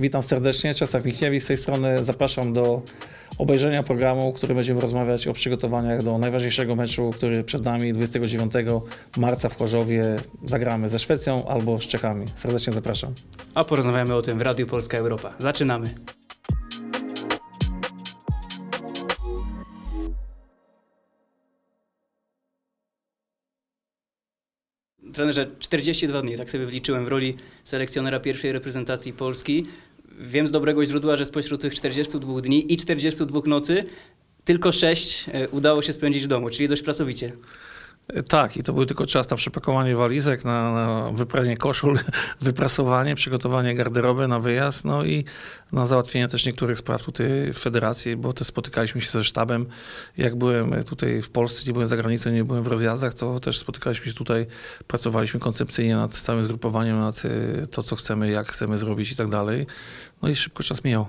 Witam serdecznie, Czesław Michniewicz z tej strony. Zapraszam do obejrzenia programu, w którym będziemy rozmawiać o przygotowaniach do najważniejszego meczu, który przed nami 29 marca w Chorzowie. Zagramy ze Szwecją albo z Czechami. Serdecznie zapraszam. A porozmawiamy o tym w Radiu Polska Europa. Zaczynamy. Trenerze, 42 dni, tak sobie wliczyłem w roli selekcjonera pierwszej reprezentacji Polski. Wiem z dobrego źródła, że spośród tych 42 dni i 42 nocy tylko 6 udało się spędzić w domu, czyli dość pracowicie. Tak, i to był tylko czas na przepakowanie walizek, na, na wypranie koszul, wyprasowanie, przygotowanie garderoby na wyjazd, no i na załatwienie też niektórych spraw tutaj w federacji, bo też spotykaliśmy się ze sztabem. Jak byłem tutaj w Polsce, nie byłem za granicą, nie byłem w rozjazdach, to też spotykaliśmy się tutaj, pracowaliśmy koncepcyjnie nad całym zgrupowaniem, nad to, co chcemy, jak chcemy zrobić i tak dalej. No i szybko czas mijał.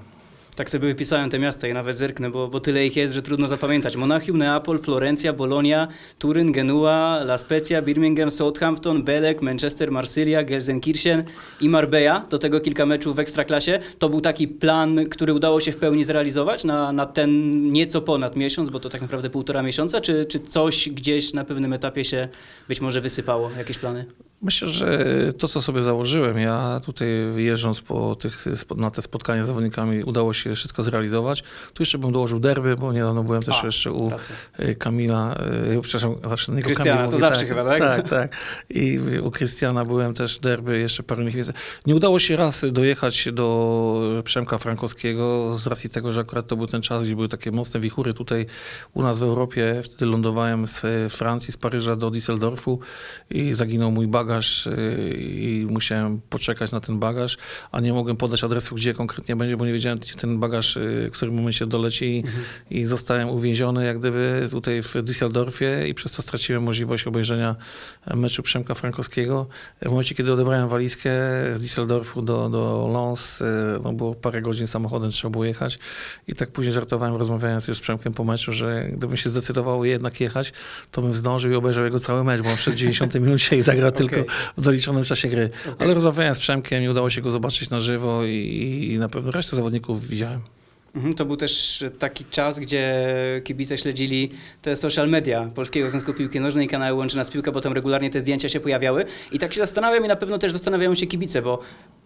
Tak sobie wypisałem te miasta i nawet zerknę, bo, bo tyle ich jest, że trudno zapamiętać. Monachium, Neapol, Florencja, Bolonia, Turyn, Genua, La Spezia, Birmingham, Southampton, Belek, Manchester, Marsylia, Gelsenkirchen i Marbella. Do tego kilka meczów w Ekstraklasie. To był taki plan, który udało się w pełni zrealizować na, na ten nieco ponad miesiąc, bo to tak naprawdę półtora miesiąca, czy, czy coś gdzieś na pewnym etapie się być może wysypało? Jakieś plany? Myślę, że to, co sobie założyłem, ja tutaj wyjeżdżąc po tych, na te spotkania z zawodnikami, udało się wszystko zrealizować. Tu jeszcze bym dołożył derby, bo niedawno byłem też A, jeszcze u racja. Kamila, e, przepraszam, zawsze nie Krystiana, Kamil to mówię, zawsze tak, chyba, tak? Tak, tak. I u Krystiana byłem też derby, jeszcze parę innych miejsc. Nie udało się raz dojechać do Przemka Frankowskiego z racji tego, że akurat to był ten czas, gdzie były takie mocne wichury tutaj u nas w Europie. Wtedy lądowałem z Francji, z Paryża do Düsseldorfu i zaginął mój bagaż y, i musiałem poczekać na ten bagaż, a nie mogłem podać adresu, gdzie konkretnie będzie, bo nie wiedziałem, gdzie ten bagaż y, w którym momencie doleci Mhm. i zostałem uwięziony jak gdyby tutaj w Düsseldorfie i przez to straciłem możliwość obejrzenia meczu Przemka Frankowskiego. W momencie, kiedy odebrałem walizkę z Düsseldorfu do, do Lens, y, no było parę godzin samochodem, trzeba było jechać i tak później żartowałem, rozmawiając już z Przemkiem po meczu, że gdybym się zdecydował jednak jechać, to bym zdążył i obejrzał jego cały mecz, bo on w 90 minucie i zagrał tylko w zaliczonym czasie gry. Ale rozmawiałem z Przemkiem i udało się go zobaczyć na żywo i, i na pewno resztę zawodników widziałem. Mhm, To był też taki czas, gdzie kibice śledzili te social media Polskiego Związku Piłki Nożnej kanały Łączy Nas Piłka, bo tam regularnie te zdjęcia się pojawiały. I tak się zastanawiam i na pewno też zastanawiają się kibice, bo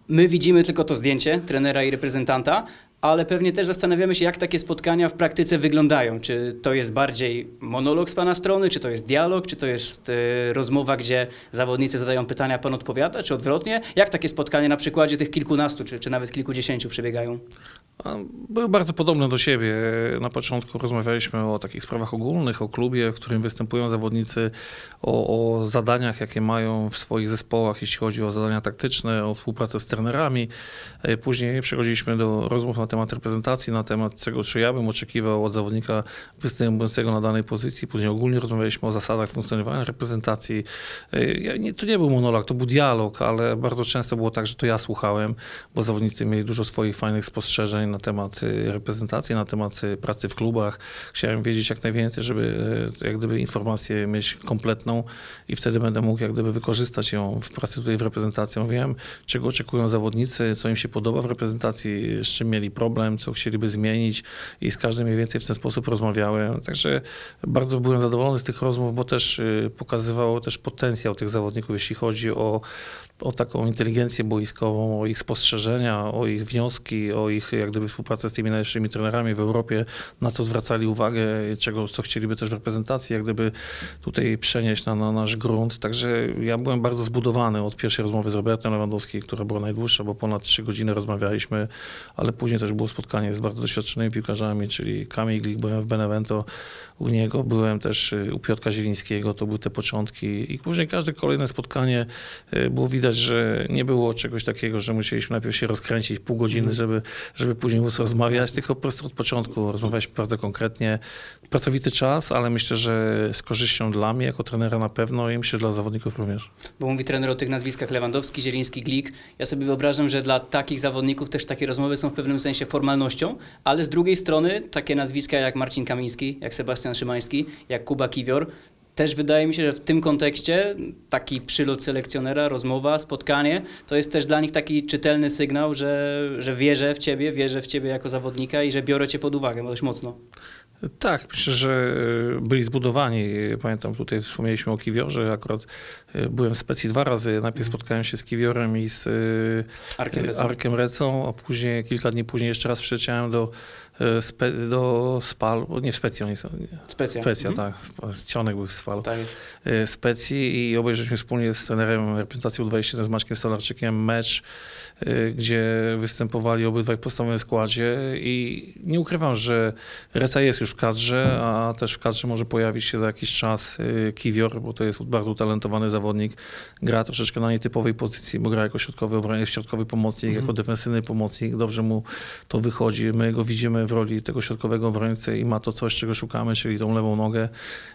my widzimy tylko to zdjęcie trenera i reprezentanta, ale pewnie też zastanawiamy się, jak takie spotkania w praktyce wyglądają. Czy to jest bardziej monolog z pana strony, czy to jest dialog, czy to jest e, rozmowa, gdzie zawodnicy zadają pytania, pan odpowiada, czy odwrotnie? Jak takie spotkania na przykładzie tych kilkunastu, czy, czy nawet kilkudziesięciu przebiegają? Były bardzo podobne do siebie. Na początku rozmawialiśmy o takich sprawach ogólnych, o klubie, w którym występują zawodnicy, o, o zadaniach, jakie mają w swoich zespołach, jeśli chodzi o zadania taktyczne, o współpracę z trenerami. E, Później przechodziliśmy do rozmów na temat reprezentacji, na temat tego, czy ja bym oczekiwał od zawodnika występującego na danej pozycji. Później ogólnie rozmawialiśmy o zasadach funkcjonowania reprezentacji. E, ja nie- To nie był monolog, to był dialog, ale bardzo często było tak, że to ja słuchałem, bo zawodnicy mieli dużo swoich fajnych spostrzeżeń na temat y, reprezentacji, na temat y, pracy w klubach. Chciałem wiedzieć jak najwięcej, żeby y, jak gdyby informację mieć kompletną i wtedy będę mógł jak gdyby wykorzystać ją w pracy tutaj w reprezentacji. Wiem, czego oczekują zawodnicy, co im się podoba w reprezentacji, z czym mieli problem, co chcieliby zmienić i z każdym mniej więcej w ten sposób rozmawiałem. Także bardzo byłem zadowolony z tych rozmów, bo też pokazywało też potencjał tych zawodników, jeśli chodzi o, o taką inteligencję boiskową, o ich spostrzeżenia, o ich wnioski, o ich jak gdyby współpracę z tymi najlepszymi trenerami w Europie, na co zwracali uwagę, czego, co chcieliby też w reprezentacji, jak gdyby tutaj przenieść na, na nasz grunt. Także ja byłem bardzo zbudowany od pierwszej rozmowy z Robertem Lewandowskim, która była najdłuższa, bo ponad trzy godziny rozmawialiśmy, ale później też było spotkanie z bardzo doświadczonymi piłkarzami, czyli Kamil Glik, byłem w Benevento u niego, byłem też y, u Piotra Zielińskiego, to były te początki i później każde kolejne spotkanie y, było widać, że nie było czegoś takiego, że musieliśmy najpierw się rozkręcić pół godziny, żeby, żeby później móc rozmawiać, tylko po prostu od początku rozmawialiśmy bardzo konkretnie. Pracowity czas, ale myślę, że z korzyścią dla mnie jako trenera na pewno i myślę, że dla zawodników również. Bo mówi trener o tych nazwiskach Lewandowski, Zieliński, Glik. Ja sobie wyobrażam, że dla takich zawodników też takie rozmowy są w pewnym sensie formalnością, ale z drugiej strony takie nazwiska jak Marcin Kamiński, jak Sebastian Szymański, jak Kuba Kiwior, też wydaje mi się, że w tym kontekście taki przylot selekcjonera, rozmowa, spotkanie, to jest też dla nich taki czytelny sygnał, że, że wierzę w ciebie, wierzę w ciebie jako zawodnika i że biorę cię pod uwagę dość mocno. Tak, myślę, że e, byli zbudowani. Pamiętam, tutaj wspomnieliśmy o Kiwiorze. Akurat e, byłem w Specji dwa razy. Najpierw spotkałem się z Kiwiorem i z e, Arkiem Recą. Arkiem Recą, a później, kilka dni później jeszcze raz przyleciałem do, e, spe, do Spal, nie są, nie, Specja. Specja, Mhm. tak, Cionek był w Spalu. Tak jest. e, Specji i obejrzeliśmy wspólnie z trenerem reprezentacji U21 z Maćkiem Stolarczykiem mecz, e, gdzie występowali obydwaj w podstawowym składzie i nie ukrywam, że Reca jest już w kadrze, a też w kadrze może pojawić się za jakiś czas e, Kiwior, bo to jest bardzo utalentowany zawodnik. Gra troszeczkę na nietypowej pozycji, bo gra jako środkowy, obroń- środkowy pomocnik, Mhm. jako defensywny pomocnik. Dobrze mu to wychodzi. My go widzimy w roli tego środkowego obrońcy i ma to coś, czego szukamy, czyli tą lewą nogę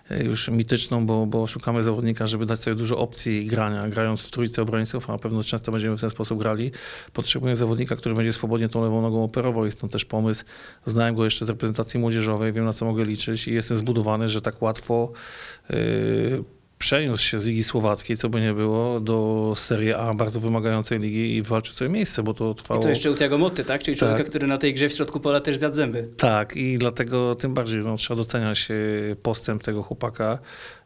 e, już mityczną, bo, bo szukamy zawodnika, żeby dać sobie dużo opcji grania, grając w trójce obrońców, a na pewno często będziemy w ten sposób grali. Potrzebujemy zawodnika, który będzie swobodnie tą lewą nogą operował. Jest stąd też pomysł. Znałem go jeszcze z reprezentacji młodzieżowej, wiem na co mogę liczyć i jestem zbudowany, że tak łatwo yy, przeniósł się z Ligi Słowackiej, co by nie było, do Serie A, bardzo wymagającej ligi i walczy sobie miejsce, bo to trwało... I to jeszcze u Tiago Moty, tak? Czyli człowieka, Tak. który na tej grze w środku pola też zjadł zęby. Tak, i dlatego tym bardziej no, trzeba doceniać e, postęp tego chłopaka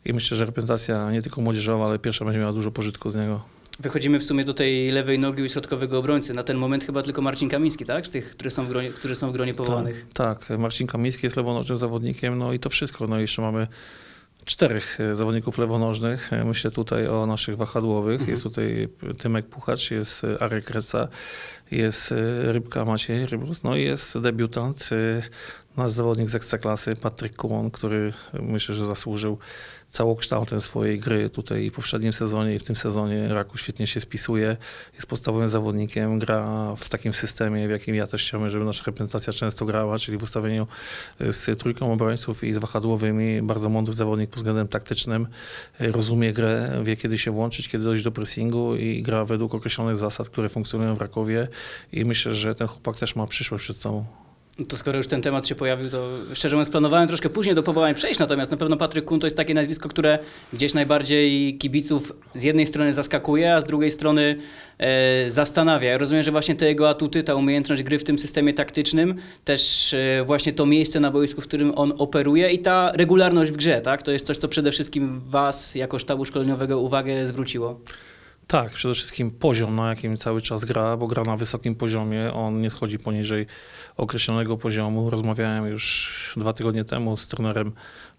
i myślę, że reprezentacja nie tylko młodzieżowa, ale pierwsza będzie miała dużo pożytku z niego. Wychodzimy w sumie do tej lewej nogi i środkowego obrońcy. Na ten moment chyba tylko Marcin Kamiński, tak? Z tych, którzy są w gronie, którzy są w gronie powołanych. Tak, tak, Marcin Kamiński jest lewonożnym zawodnikiem, no i to wszystko. No i jeszcze mamy czterech e, zawodników lewonożnych. E, Myślę tutaj o naszych wahadłowych. Mhm. Jest tutaj Tymek Puchacz, jest e, Arek Reca, jest Rybka Maciej Rybrus, no i jest debiutant, nasz zawodnik z Ekstraklasy, Patryk Kułon, który myślę, że zasłużył całokształtem swojej gry tutaj w poprzednim sezonie i w tym sezonie. Raku świetnie się spisuje, jest podstawowym zawodnikiem, gra w takim systemie, w jakim ja też chciałbym, żeby nasza reprezentacja często grała, czyli w ustawieniu e, z trójką obrońców i z wahadłowymi. Bardzo mądry zawodnik pod względem taktycznym, e, rozumie grę, wie kiedy się włączyć, kiedy dojść do pressingu i gra według określonych zasad, które funkcjonują w Rakowie i myślę, że ten chłopak też ma przyszłość przed sobą. To skoro już ten temat się pojawił, to szczerze mówiąc planowałem troszkę później do powołań przejść, natomiast na pewno Patryk Kun to jest takie nazwisko, które gdzieś najbardziej kibiców z jednej strony zaskakuje, a z drugiej strony e, zastanawia. Ja rozumiem, że właśnie te jego atuty, ta umiejętność gry w tym systemie taktycznym, też e, właśnie to miejsce na boisku, w którym on operuje i ta regularność w grze, tak? To jest coś, co przede wszystkim was jako sztabu szkoleniowego uwagę zwróciło. Tak, przede wszystkim poziom, na jakim cały czas gra, bo gra na wysokim poziomie, on nie schodzi poniżej określonego poziomu. Rozmawiałem już dwa tygodnie temu z trenerem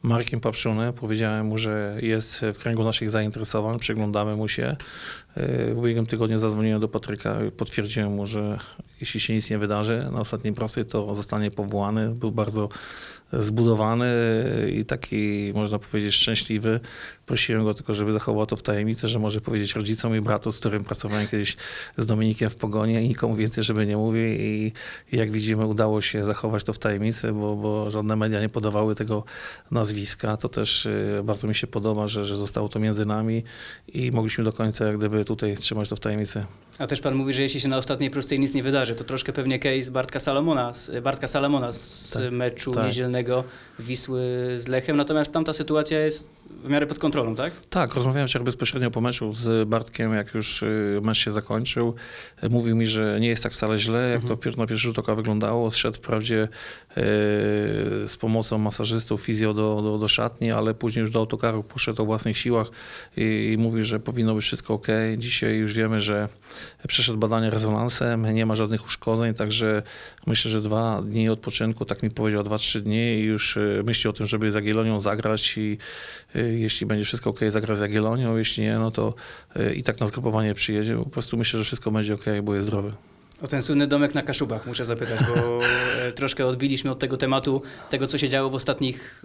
Markiem Papszuny, powiedziałem mu, że jest w kręgu naszych zainteresowań, przyglądamy mu się. W ubiegłym tygodniu zadzwoniłem do Patryka, potwierdziłem mu, że jeśli się nic nie wydarzy na ostatniej prostej, to zostanie powołany. Był bardzo zbudowany i taki, można powiedzieć, szczęśliwy. Prosiłem go tylko, żeby zachował to w tajemnicy, że może powiedzieć rodzicom i bratu, z którym pracowałem kiedyś z Dominikiem w Pogonie i nikomu więcej, żeby nie mówił i, jak widzimy udało się zachować to w tajemnicy, bo, bo żadne media nie podawały tego nazwiska. To też y, bardzo mi się podoba, że, że zostało to między nami i mogliśmy do końca jak gdyby tutaj trzymać to w tajemnicy. A też pan mówi, że jeśli się na ostatniej prostej nic nie wydarzy, to troszkę pewnie case Bartka Salomona, z, Bartka Salomona z Tak, meczu tak. niedzielnego Wisły z Lechem. Natomiast tamta sytuacja jest w miarę pod kontrolą, tak? Tak, rozmawiałem wczoraj bezpośrednio po meczu z Bartkiem, jak już y, mecz się zakończył. Mówił mi, że nie jest tak wcale źle, jak to pier- na pierwszy rzut oka wyglądało. Szedł wprawdzie y, z pomocą masażystów, fizjo do, do, do szatni, ale później już do autokaru poszedł o własnych siłach i, i mówi, że powinno być wszystko ok. Dzisiaj już wiemy, że przeszedł badanie rezonansem, nie ma żadnych uszkodzeń, także myślę, że dwa dni odpoczynku, tak mi powiedział, dwa, trzy dni i już y, myśli o tym, żeby z Jagiellonią zagrać i jeśli będzie wszystko ok, zagra z Jagiellonią, jeśli nie, no to y, i tak na zgrupowanie przyjedzie. Po prostu myślę, że wszystko będzie ok, bo jest zdrowy. O ten słynny domek na Kaszubach muszę zapytać, bo e, troszkę odbiliśmy od tego tematu, tego co się działo w ostatnich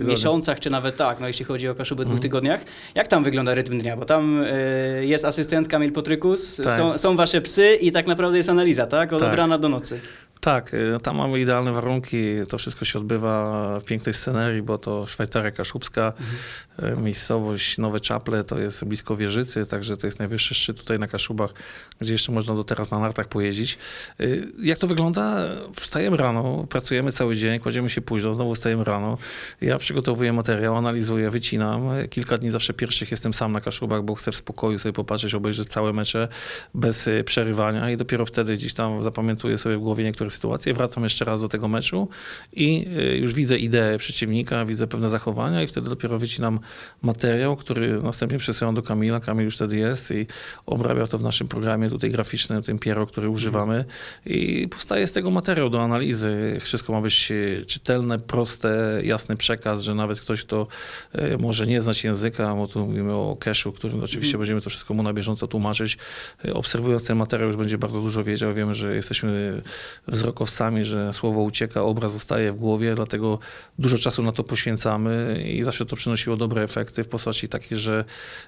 miesiącach, czy nawet tak, no jeśli chodzi o Kaszuby dwóch Mhm. tygodniach. Jak tam wygląda rytm dnia? Bo tam e, jest asystent Kamil Potrykus, Tak. są, są wasze psy i tak naprawdę jest analiza, tak? Od Tak. rana do nocy. Tak, y, tam mamy idealne warunki. To wszystko się odbywa w pięknej scenerii, bo to Szwajcaria Kaszubska, y, miejscowość Nowe Czaple, to jest blisko Wieżycy, także to jest najwyższy szczyt tutaj na Kaszubach, gdzie jeszcze można do teraz na nartach pojeździć. Y, Jak to wygląda? Wstajemy rano, pracujemy cały dzień, kładziemy się późno, znowu wstajemy rano. Ja przygotowuję materiał, analizuję, wycinam. Kilka dni zawsze pierwszych jestem sam na Kaszubach, bo chcę w spokoju sobie popatrzeć, obejrzeć całe mecze bez przerywania i dopiero wtedy gdzieś tam zapamiętuję sobie w głowie niektóre sytuacje, wracam jeszcze raz do tego meczu i y, już widzę ideę przeciwnika, widzę pewne zachowania i wtedy dopiero wycinam materiał, który następnie przesyłam do Kamila. Kamil już wtedy jest i obrabia to w naszym programie tutaj graficznym, tym Piero, który używamy i powstaje z tego materiał do analizy. Wszystko ma być e, czytelne, proste, jasny przekaz, że nawet ktoś, kto e, może nie znać języka, bo tu mówimy o cashu, którym oczywiście będziemy to wszystko mu na bieżąco tłumaczyć, obserwując ten materiał już będzie bardzo dużo wiedział. Wiemy, że jesteśmy wzrokowcami, że słowo ucieka, obraz zostaje w głowie, dlatego dużo czasu na to poświęcamy i zawsze to przynosiło dobre efekty w postaci takiej, że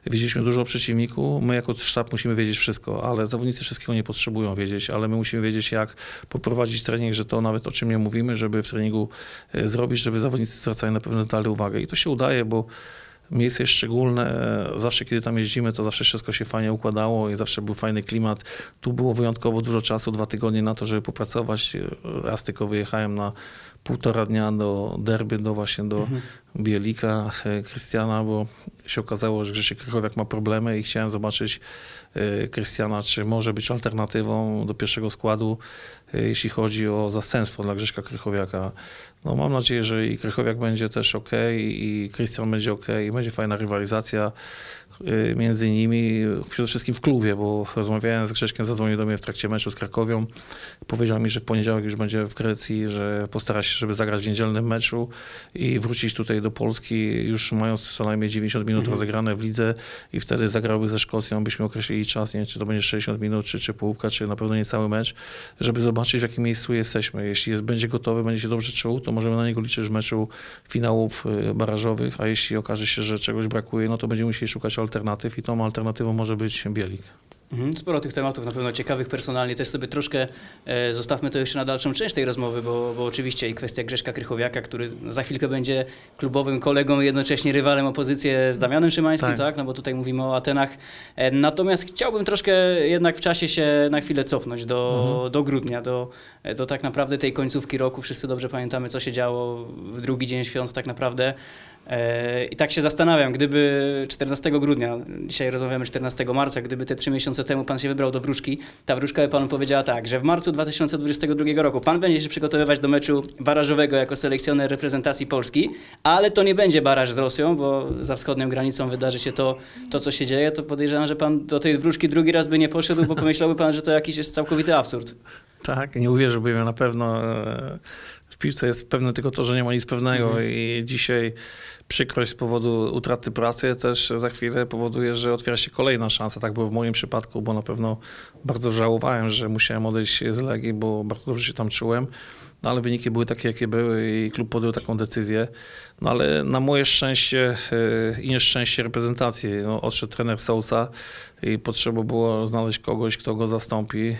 wiedzieliśmy dużo o przeciwniku. My jako sztab musimy wiedzieć wszystko, ale zawodnicy wszystkiego nie potrzebują wiedzieć, ale my musimy wiedzieć, jak poprowadzić trening, że to nawet o czym nie mówimy, żeby w treningu e, zrobić, żeby zawodnicy zwracali na pewne detale uwagę. I to się udaje, bo Miejsce jest szczególne. Zawsze, kiedy tam jeździmy, to zawsze wszystko się fajnie układało i zawsze był fajny klimat. Tu było wyjątkowo dużo czasu, dwa tygodnie na to, żeby popracować. Raz tylko wyjechałem na półtora dnia do derby, do właśnie do Bielika, e, Krystiana, bo się okazało, że Grzesiek Krychowiak ma problemy i chciałem zobaczyć e, Krystiana, czy może być alternatywą do pierwszego składu, jeśli chodzi o zastępstwo dla Grześka Krychowiaka. No mam nadzieję, że i Krychowiak będzie też ok, i Krystian będzie ok, i będzie fajna rywalizacja y, między nimi, przede wszystkim w klubie, bo rozmawiałem z Grześkiem, zadzwonił do mnie w trakcie meczu z Krakowią, powiedział mi, że w poniedziałek już będzie w Grecji, że postara się, żeby zagrać w niedzielnym meczu i wrócić tutaj do Polski, już mając co najmniej 90 minut rozegrane w lidze. I wtedy zagrałby ze Szkocją, byśmy określili czas, nie wiem, czy to będzie 60 minut, czy, czy połówka, czy na pewno nie cały mecz, żeby zobaczyć w jakim miejscu jesteśmy. Jeśli jest, będzie gotowy, będzie się dobrze czuł, to możemy na niego liczyć w meczu finałów y, barażowych, a jeśli okaże się, że czegoś brakuje, no to będziemy musieli szukać alternatyw i tą alternatywą może być Bielik. Mhm, Sporo tych tematów na pewno ciekawych personalnie. Też sobie troszkę e, zostawmy to jeszcze na dalszą część tej rozmowy, bo, bo oczywiście i kwestia Grzeszka Krychowiaka, który za chwilkę będzie klubowym kolegą i jednocześnie rywalem opozycję z Damianem Szymańskim, tak. Tak. No bo tutaj mówimy o Atenach. E, natomiast chciałbym troszkę jednak w czasie się na chwilę cofnąć do, do grudnia, do, do tak naprawdę tej końcówki roku. Wszyscy dobrze pamiętamy, co się działo w drugi dzień świąt tak naprawdę. I tak się zastanawiam, gdyby 14 grudnia, dzisiaj rozmawiamy 14 marca, gdyby te trzy miesiące temu pan się wybrał do wróżki, ta wróżka by panu powiedziała tak, że w marcu 2022 roku pan będzie się przygotowywać do meczu barażowego jako selekcjoner reprezentacji Polski, ale to nie będzie baraż z Rosją, bo za wschodnią granicą wydarzy się to, to co się dzieje, to podejrzewam, że pan do tej wróżki drugi raz by nie poszedł, bo pomyślałby pan, że to jakiś jest całkowity absurd. Tak, nie uwierzyłbym na pewno. e, W piłce jest pewne tylko to, że nie ma nic pewnego Mhm. i dzisiaj przykrość z powodu utraty pracy też za chwilę powoduje, że otwiera się kolejna szansa. Tak było w moim przypadku, bo na pewno bardzo żałowałem, że musiałem odejść z Legii, bo bardzo dobrze się tam czułem. No, ale wyniki były takie, jakie były i klub podjął taką decyzję. No ale na moje szczęście e, i nieszczęście reprezentacji no, odszedł trener Sousa i potrzeba było znaleźć kogoś, kto go zastąpi.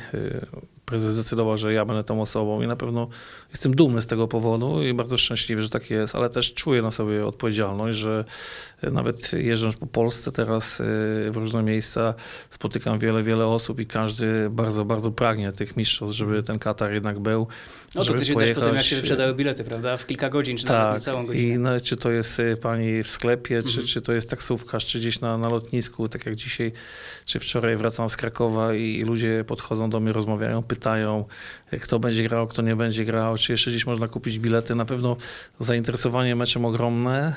Prezes zdecydował, że ja będę tą osobą i na pewno jestem dumny z tego powodu i bardzo szczęśliwy, że tak jest, ale też czuję na sobie odpowiedzialność, że nawet jeżdżąc po Polsce teraz e, w różne miejsca spotykam wiele, wiele osób i każdy bardzo, bardzo pragnie tych mistrzostw, żeby ten Katar jednak był. No to żeby też też po tym, jak pojechać- się wyprzedały bilety, prawda? W kilka godzin, czy nawet tak, niecałą godzinę. i nawet czy to jest y, pani w sklepie, czy, Mhm. czy to jest taksówkarz, czy gdzieś na, na lotnisku, tak jak dzisiaj, czy wczoraj wracam z Krakowa i, ludzie podchodzą do mnie, rozmawiają, pytają, y, kto będzie grał, kto nie będzie grał, czy jeszcze gdzieś można kupić bilety. Na pewno zainteresowanie meczem ogromne.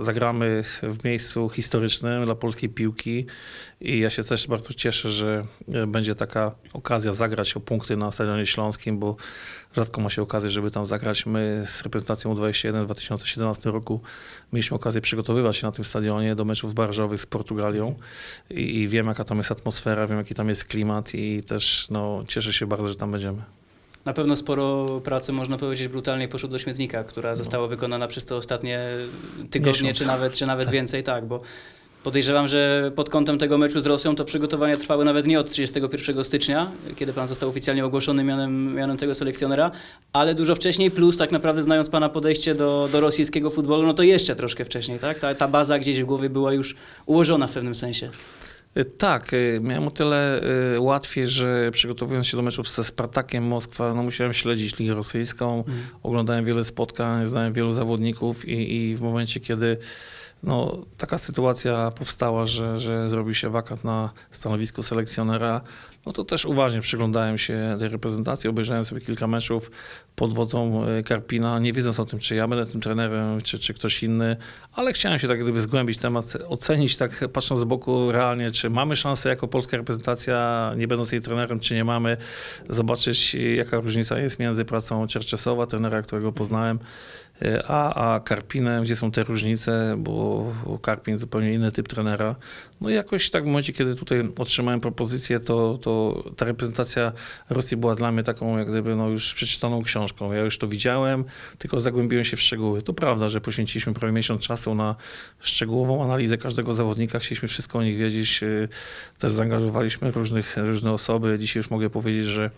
Y, Zagramy w miejscu historycznym dla polskiej piłki i ja się też bardzo cieszę, że y, będzie taka okazja zagrać o punkty na Stadionie Śląskim, bo rzadko ma się okazję, żeby tam zagrać. My z reprezentacją U21 w 2017 roku mieliśmy okazję przygotowywać się na tym stadionie do meczów barażowych z Portugalią i, i wiem, jaka tam jest atmosfera, wiem, jaki tam jest klimat i też no, cieszę się bardzo, że tam będziemy. Na pewno sporo pracy, można powiedzieć, brutalnie poszło do śmietnika, która została wykonana przez te ostatnie tygodnie, Miesiąc. czy nawet, czy nawet Tak. więcej, tak, bo Podejrzewam, że pod kątem tego meczu z Rosją to przygotowania trwały nawet nie od 31 stycznia, kiedy pan został oficjalnie ogłoszony mianem, mianem tego selekcjonera, ale dużo wcześniej, plus tak naprawdę znając pana podejście do, do rosyjskiego futbolu, no to jeszcze troszkę wcześniej, tak? Ta, ta baza gdzieś w głowie była już ułożona w pewnym sensie. Y, Tak, y, miałem o tyle y, łatwiej, że przygotowując się do meczów ze Spartakiem Moskwa, no musiałem śledzić Ligę Rosyjską, oglądałem wiele spotkań, znałem wielu zawodników i, i w momencie, kiedy no, taka sytuacja powstała, że, że zrobił się wakat na stanowisku selekcjonera, no to też uważnie przyglądałem się tej reprezentacji, obejrzałem sobie kilka meczów pod wodzą y, Karpina, nie wiedząc o tym, czy ja będę tym trenerem, czy, czy ktoś inny, ale chciałem się tak gdyby zgłębić temat, ocenić tak patrząc z boku realnie, czy mamy szansę jako polska reprezentacja, nie będąc jej trenerem, czy nie mamy, zobaczyć jaka różnica jest między pracą Czerczesowa, trenera, którego poznałem, a, a Karpinem, gdzie są te różnice, bo Karpin zupełnie inny typ trenera. No i jakoś tak w momencie, kiedy tutaj otrzymałem propozycję, to, to ta reprezentacja Rosji była dla mnie taką jak gdyby no już przeczytaną książką. Ja już to widziałem, tylko zagłębiłem się w szczegóły. To prawda, że poświęciliśmy prawie miesiąc czasu na szczegółową analizę każdego zawodnika, chcieliśmy wszystko o nich wiedzieć, y, też zaangażowaliśmy różnych, różne osoby. Dzisiaj już mogę powiedzieć, że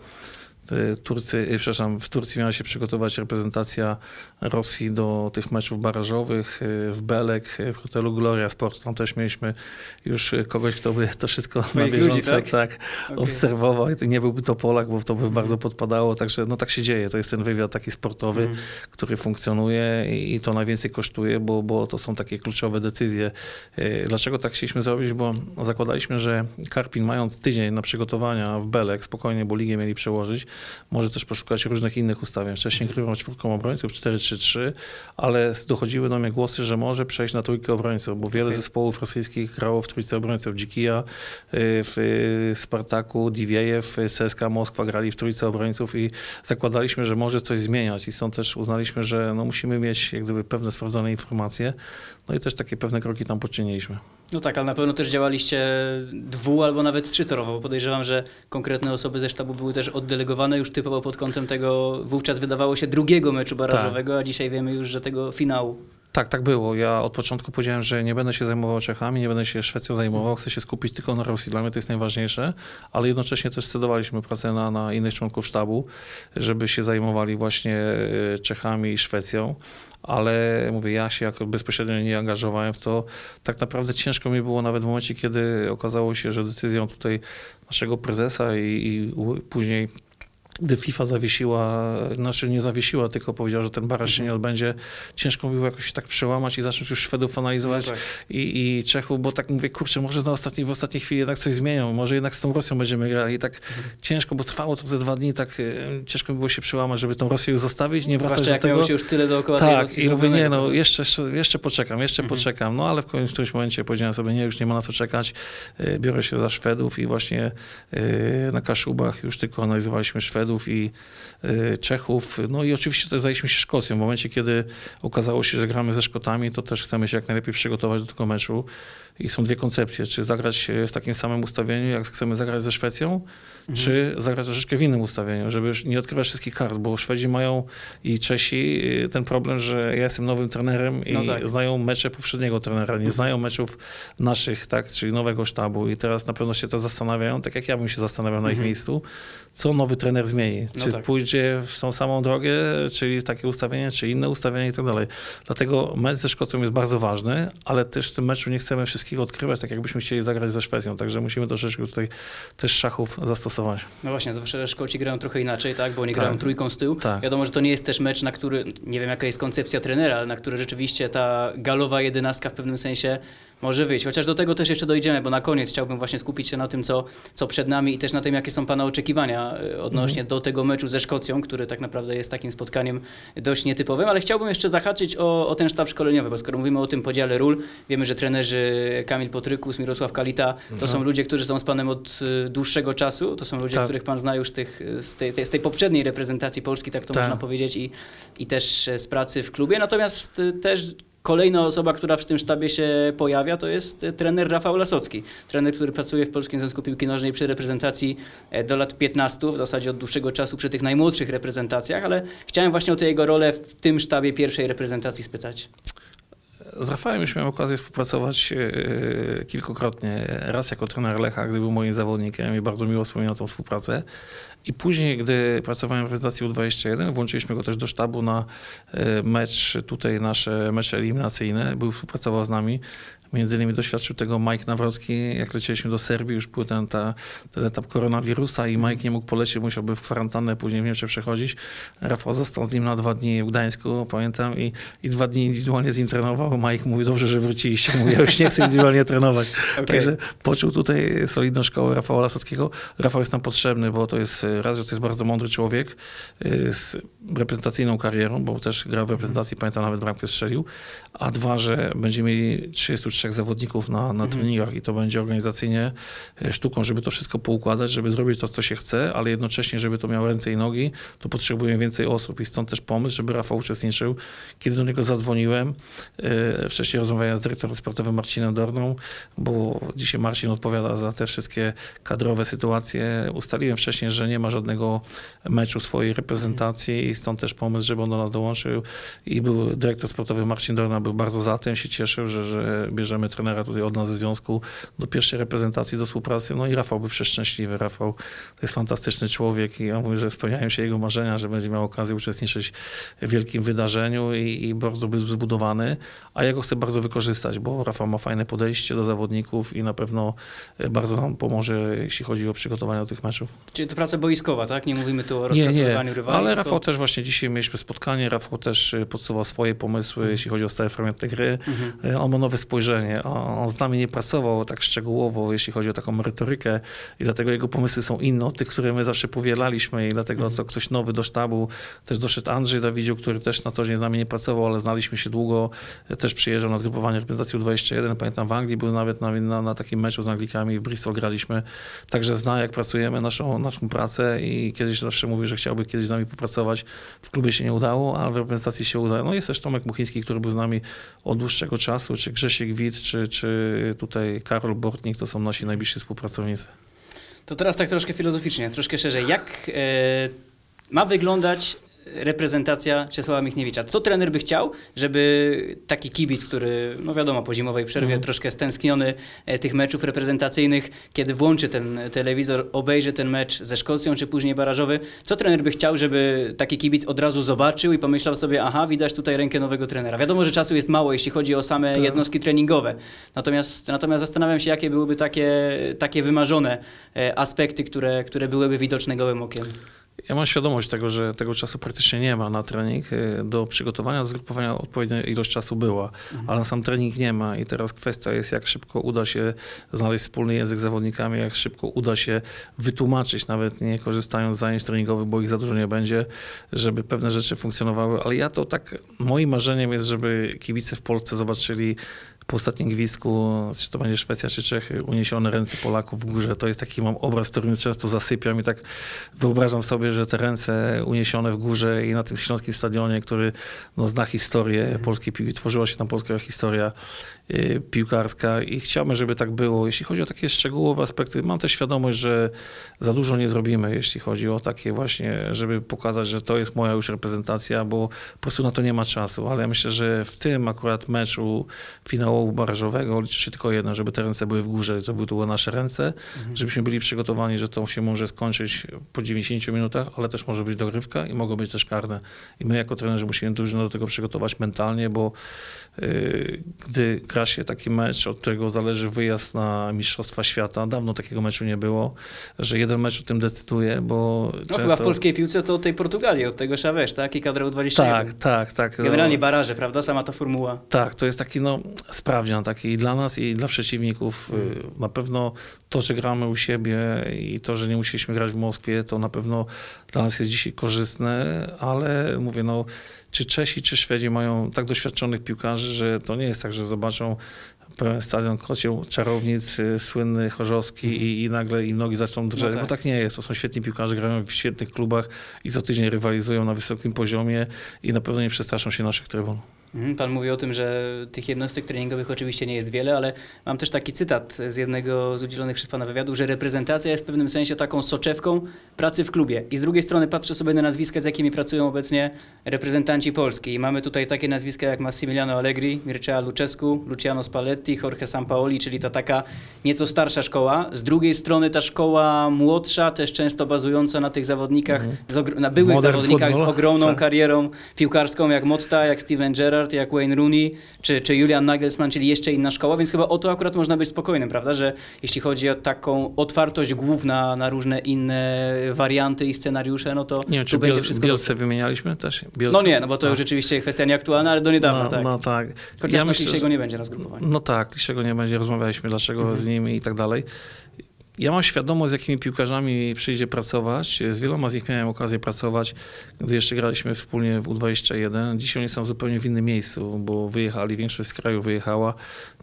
Turcy, przepraszam, w Turcji miała się przygotować reprezentacja Rosji do tych meczów barażowych y, w Belek, y, w hotelu Gloria Sport. Tam też mieliśmy już kogoś, kto by to wszystko na bieżąco ludzi, tak? tak, Okej. obserwował. I nie byłby to Polak, bo to by bardzo podpadało. Także no tak się dzieje. To jest ten wywiad taki sportowy, Mhm. który funkcjonuje i, i to najwięcej kosztuje, bo, bo to są takie kluczowe decyzje. Y, Dlaczego tak chcieliśmy zrobić? Bo zakładaliśmy, że Karpin mając tydzień na przygotowania w Belek, spokojnie, bo ligę mieli przełożyć, może też poszukać różnych innych ustawień. Wcześniej grywał czwórką obrońców 4-3-3, ale dochodziły do mnie głosy, że może przejść na trójkę obrońców, bo wiele Okej. zespołów rosyjskich grało w trójce obrońców. Dzikija, y, w y, Spartaku, Diwiejew, y, CSKA Moskwa grali w trójce obrońców i zakładaliśmy, że może coś zmieniać i stąd też uznaliśmy, że no musimy mieć jak gdyby pewne sprawdzone informacje, no i też takie pewne kroki tam poczyniliśmy. No tak, ale na pewno też działaliście dwu albo nawet trzytorowo, bo podejrzewam, że konkretne osoby ze sztabu były też oddelegowane już typowo pod kątem tego, wówczas wydawało się drugiego meczu barażowego, a dzisiaj wiemy już, że tego finału. Tak, tak było. Ja od początku powiedziałem, że nie będę się zajmował Czechami, nie będę się Szwecją zajmował, chcę się skupić tylko na Rosji. Dla mnie to jest najważniejsze, ale jednocześnie też scedowaliśmy pracę na, na innych członków sztabu, żeby się zajmowali właśnie e, Czechami i Szwecją. Ale mówię, ja się jako bezpośrednio nie angażowałem w to. Tak naprawdę ciężko mi było nawet w momencie, kiedy okazało się, że decyzją tutaj naszego prezesa i, i później gdy FIFA zawiesiła, znaczy nie zawiesiła, tylko powiedziała, że ten baraż się nie odbędzie, ciężko mi było jakoś się tak przełamać i zacząć już Szwedów analizować No tak. i, i Czechów, bo tak mówię, kurczę, może na ostatniej, w ostatniej chwili jednak coś zmienią, może jednak z tą Rosją będziemy grali. I tak Mhm. ciężko, bo trwało to ze dwa dni, tak e, ciężko mi było się przełamać, żeby tą Rosję już zostawić, nie wracać Zwłaszcza do jak tego. się już tyle dookoła tej Tak, Rosji i mówię, nie no, prawda? jeszcze, jeszcze, poczekam, jeszcze Mhm. poczekam. No ale w końcu w którymś momencie powiedziałem sobie, nie, już nie ma na co czekać, E, biorę się za Szwedów i właśnie e, na Kaszubach już tylko analizowaliśmy Szwedów i e, Czechów. No i oczywiście też zajęliśmy się Szkocją. W momencie, kiedy okazało się, że gramy ze Szkotami, to też chcemy się jak najlepiej przygotować do tego meczu. I są dwie koncepcje, czy zagrać e, w takim samym ustawieniu, jak chcemy zagrać ze Szwecją, Mhm. czy zagrać troszeczkę w innym ustawieniu, żeby już nie odkrywać wszystkich kart, bo Szwedzi mają i Czesi y, ten problem, że ja jestem nowym trenerem i No tak. znają mecze poprzedniego trenera, nie Mhm. znają meczów naszych, tak, czyli nowego sztabu i teraz na pewno się to zastanawiają, tak jak ja bym się zastanawiał na ich Mhm. miejscu, co nowy trener zmieni, No czy tak. pójdzie w tą samą drogę, czyli takie ustawienie, czy inne ustawienie i tak dalej. Dlatego mecz ze Szkocją jest bardzo ważny, ale też w tym meczu nie chcemy wszystkiego odkrywać, tak jakbyśmy chcieli zagrać ze Szwecją, także musimy troszeczkę tutaj też szachów zastosować. No właśnie, zawsze Szkoci grają trochę inaczej, tak? Bo oni Tak. grają trójką z tyłu. Tak. Wiadomo, że to nie jest też mecz, na który, nie wiem jaka jest koncepcja trenera, ale na który rzeczywiście ta galowa jedenastka w pewnym sensie może wyjść. Chociaż do tego też jeszcze dojdziemy, bo na koniec chciałbym właśnie skupić się na tym, co, co przed nami i też na tym, jakie są Pana oczekiwania e, odnośnie do tego meczu ze Szkocją, który tak naprawdę jest takim spotkaniem dość nietypowym, ale chciałbym jeszcze zahaczyć o, o ten sztab szkoleniowy, bo skoro mówimy o tym podziale ról, wiemy, że trenerzy Kamil Potrykus, Mirosław Kalita to są ludzie, którzy są z Panem od e, dłuższego czasu, to są ludzie, Tak. których Pan zna już z, tych, z, tej, tej, z tej poprzedniej reprezentacji Polski, tak to Tak. można powiedzieć, i, i też z pracy w klubie. Natomiast e, też kolejna osoba, która w tym sztabie się pojawia, to jest e, trener Rafał Lasocki. Trener, który pracuje w Polskim Związku Piłki Nożnej przy reprezentacji e, do lat 15, w zasadzie od dłuższego czasu przy tych najmłodszych reprezentacjach, ale chciałem właśnie o tę jego rolę w tym sztabie pierwszej reprezentacji spytać. z Rafałem już miałem okazję współpracować e, kilkukrotnie. Raz jako trener Lecha, gdy był moim zawodnikiem i bardzo miło wspominam tą współpracę. I później, gdy pracowałem w reprezentacji U21, włączyliśmy go też do sztabu na e, mecz, tutaj nasze mecze eliminacyjne. Był współpracował z nami. Między innymi doświadczył tego Mike Nawrocki, jak lecieliśmy do Serbii, już był ten, ta, ten etap koronawirusa i Mike nie mógł polecieć, musiałby w kwarantannę później w Niemczech przechodzić. Rafał został z nim na dwa dni w Gdańsku, pamiętam, i, i dwa dni indywidualnie z nim trenował. Mike mówi, dobrze, że wróciliście, mówi, ja już nie chcę indywidualnie trenować. Okej. Także poczuł tutaj solidną szkołę Rafała Lasockiego. Rafał jest nam potrzebny, bo to jest e, raz, że to jest bardzo mądry człowiek e, z reprezentacyjną karierą, bo też grał w reprezentacji, pamiętam nawet bramkę strzelił, a dwa, że będziemy mieli 33 zawodników na, na treningach i to będzie organizacyjnie e, sztuką, żeby to wszystko poukładać, żeby zrobić to, co się chce, ale jednocześnie, żeby to miało ręce i nogi, to potrzebujemy więcej osób i stąd też pomysł, żeby Rafał uczestniczył. Kiedy do niego zadzwoniłem, e, wcześniej rozmawiałem z dyrektorem sportowym Marcinem Dorną, bo dzisiaj Marcin odpowiada za te wszystkie kadrowe sytuacje. Ustaliłem wcześniej, że nie ma żadnego meczu swojej reprezentacji i stąd też pomysł, żeby on do nas dołączył i był dyrektor sportowy Marcin Dorna był bardzo za tym, się cieszył, że, że bierzemy trenera tutaj od nas ze związku do pierwszej reprezentacji, do współpracy. No i Rafał był przeszczęśliwy. Rafał to jest fantastyczny człowiek i ja mówię, że spełniają się jego marzenia, że będzie miał okazję uczestniczyć w wielkim wydarzeniu i, i bardzo był zbudowany, a ja go chcę bardzo wykorzystać, bo Rafał ma fajne podejście do zawodników i na pewno bardzo nam pomoże, jeśli chodzi o przygotowanie do tych meczów. Czyli to praca boiskowa, tak? Nie mówimy tu o rozpracowywaniu rywali. ale Rafał też właśnie dzisiaj mieliśmy spotkanie, Rafał też y, podsuwał swoje pomysły, jeśli chodzi o stałe fragmenty gry. Mhm. Y, On ma nowe spojrzenie, on z nami nie pracował tak szczegółowo, jeśli chodzi o taką merytorykę i dlatego jego pomysły są inne od tych, które my zawsze powielaliśmy i dlatego to ktoś nowy do sztabu, też doszedł Andrzej Dawidziu, który też na co dzień z nami nie pracował, ale znaliśmy się długo, też przyjeżdżał na zgrupowanie reprezentacji U21, pamiętam w Anglii, był nawet na, na, na takim meczu z Anglikami, w Bristol graliśmy, także zna jak pracujemy, naszą, naszą pracę i kiedyś zawsze mówił, że chciałby kiedyś z nami popracować. W klubie się nie udało, ale w reprezentacji się uda. No jest też Tomek Muchiński, który był z nami od dłuższego czasu, czy Grzesiek Wit, czy, czy tutaj Karol Bortnik, to są nasi najbliżsi współpracownicy. To teraz tak troszkę filozoficznie, troszkę szerzej. Jak e, ma wyglądać reprezentacja Czesława Michniewicza? Co trener by chciał, żeby taki kibic, który, no wiadomo, po zimowej przerwie Mhm. troszkę stęskniony e, tych meczów reprezentacyjnych, kiedy włączy ten telewizor, obejrzy ten mecz ze Szkocją, czy później barażowy, co trener by chciał, żeby taki kibic od razu zobaczył i pomyślał sobie, aha, widać tutaj rękę nowego trenera. Wiadomo, że czasu jest mało, jeśli chodzi o same Tak. jednostki treningowe. Natomiast, natomiast zastanawiam się, jakie byłyby takie, takie wymarzone e, aspekty, które, które byłyby widoczne gołym okiem. Ja mam świadomość tego, że tego czasu praktycznie nie ma na trening. Y, Do przygotowania, do zgrupowania odpowiednia ilość czasu była, ale na sam trening nie ma. I teraz kwestia jest, jak szybko uda się znaleźć wspólny język z zawodnikami, jak szybko uda się wytłumaczyć, nawet nie korzystając z zajęć treningowych, bo ich za dużo nie będzie, żeby pewne rzeczy funkcjonowały, ale ja to tak, moim marzeniem jest, żeby kibice w Polsce zobaczyli po ostatnim gwizdku, czy to będzie Szwecja, czy Czechy, uniesione ręce Polaków w górze. To jest taki mam obraz, którym często zasypiam i tak wyobrażam sobie, że te ręce uniesione w górze i na tym śląskim stadionie, który no, zna historię polskiej piłki, tworzyła się tam polska historia y, piłkarska i chciałbym, żeby tak było. Jeśli chodzi o takie szczegółowe aspekty, mam też świadomość, że za dużo nie zrobimy, jeśli chodzi o takie właśnie, żeby pokazać, że to jest moja już reprezentacja, bo po prostu na to nie ma czasu, ale ja myślę, że w tym akurat meczu finału barażowego liczy się tylko jedno, żeby te ręce były w górze, to były, to były nasze ręce, żebyśmy byli przygotowani, że to się może skończyć po 90 minutach, ale też może być dogrywka i mogą być też karne. I my jako trenerzy musimy drużynę do tego przygotować mentalnie, bo yy, gdy gra się taki mecz, od którego zależy wyjazd na Mistrzostwa Świata, dawno takiego meczu nie było, że jeden mecz o tym decyduje, bo No często... chyba w polskiej piłce to od tej Portugalii, od tego Szawesz, tak? I kadra U21. Tak, tak, tak. Generalnie No, baraże, prawda? Sama ta formuła. tak, to jest taki no, sprawdzian taki i dla nas i dla przeciwników. Y, Na pewno to, że gramy u siebie i to, że nie musieliśmy grać w Moskwie, to na pewno dla nas jest dzisiaj korzystne, ale mówię, no, czy Czesi, czy Szwedzi mają tak doświadczonych piłkarzy, że to nie jest tak, że zobaczą pełen stadion kocioł, czarownic, y, słynny Chorzowski i, i nagle im nogi zaczną drżeć, tak. bo tak nie jest. To są świetni piłkarze, grają w świetnych klubach i co tydzień rywalizują na wysokim poziomie i na pewno nie przestraszą się naszych trybun. Mhm, Pan mówi o tym, że tych jednostek treningowych oczywiście nie jest wiele, ale mam też taki cytat z jednego z udzielonych przez Pana wywiadów, że reprezentacja jest w pewnym sensie taką soczewką pracy w klubie. I z drugiej strony patrzę sobie na nazwiska, z jakimi pracują obecnie reprezentanci Polski. I mamy tutaj takie nazwiska jak Massimiliano Allegri, Mircea Lucescu, Luciano Spalletti, Jorge Sampaoli, czyli ta taka nieco starsza szkoła. Z drugiej strony ta szkoła młodsza, też często bazująca na tych zawodnikach, z ogr- na byłych Modern zawodnikach z football, ogromną tak. karierą piłkarską, jak Motta, jak Steven Gerrard, jak Wayne Rooney, czy, czy Julian Nagelsmann, czyli jeszcze inna szkoła, więc chyba o to akurat można być spokojnym, prawda, że jeśli chodzi o taką otwartość głów na, na różne inne warianty i scenariusze, no to Nie czy będzie wszystko Bielce wymienialiśmy też? Bielce? No nie, no bo to już rzeczywiście kwestia nieaktualna, ale do niedawna, no, tak. No tak. Chociaż Ja myślę, że- nie będzie na zgrupowaniu. No tak, Kliszego nie będzie, rozmawialiśmy dlaczego Mhm. z nimi i tak dalej. Ja mam świadomość, z jakimi piłkarzami przyjdzie pracować. Z wieloma z nich miałem okazję pracować, gdy jeszcze graliśmy wspólnie w U21. Dzisiaj oni są zupełnie w innym miejscu, bo wyjechali, większość z kraju wyjechała.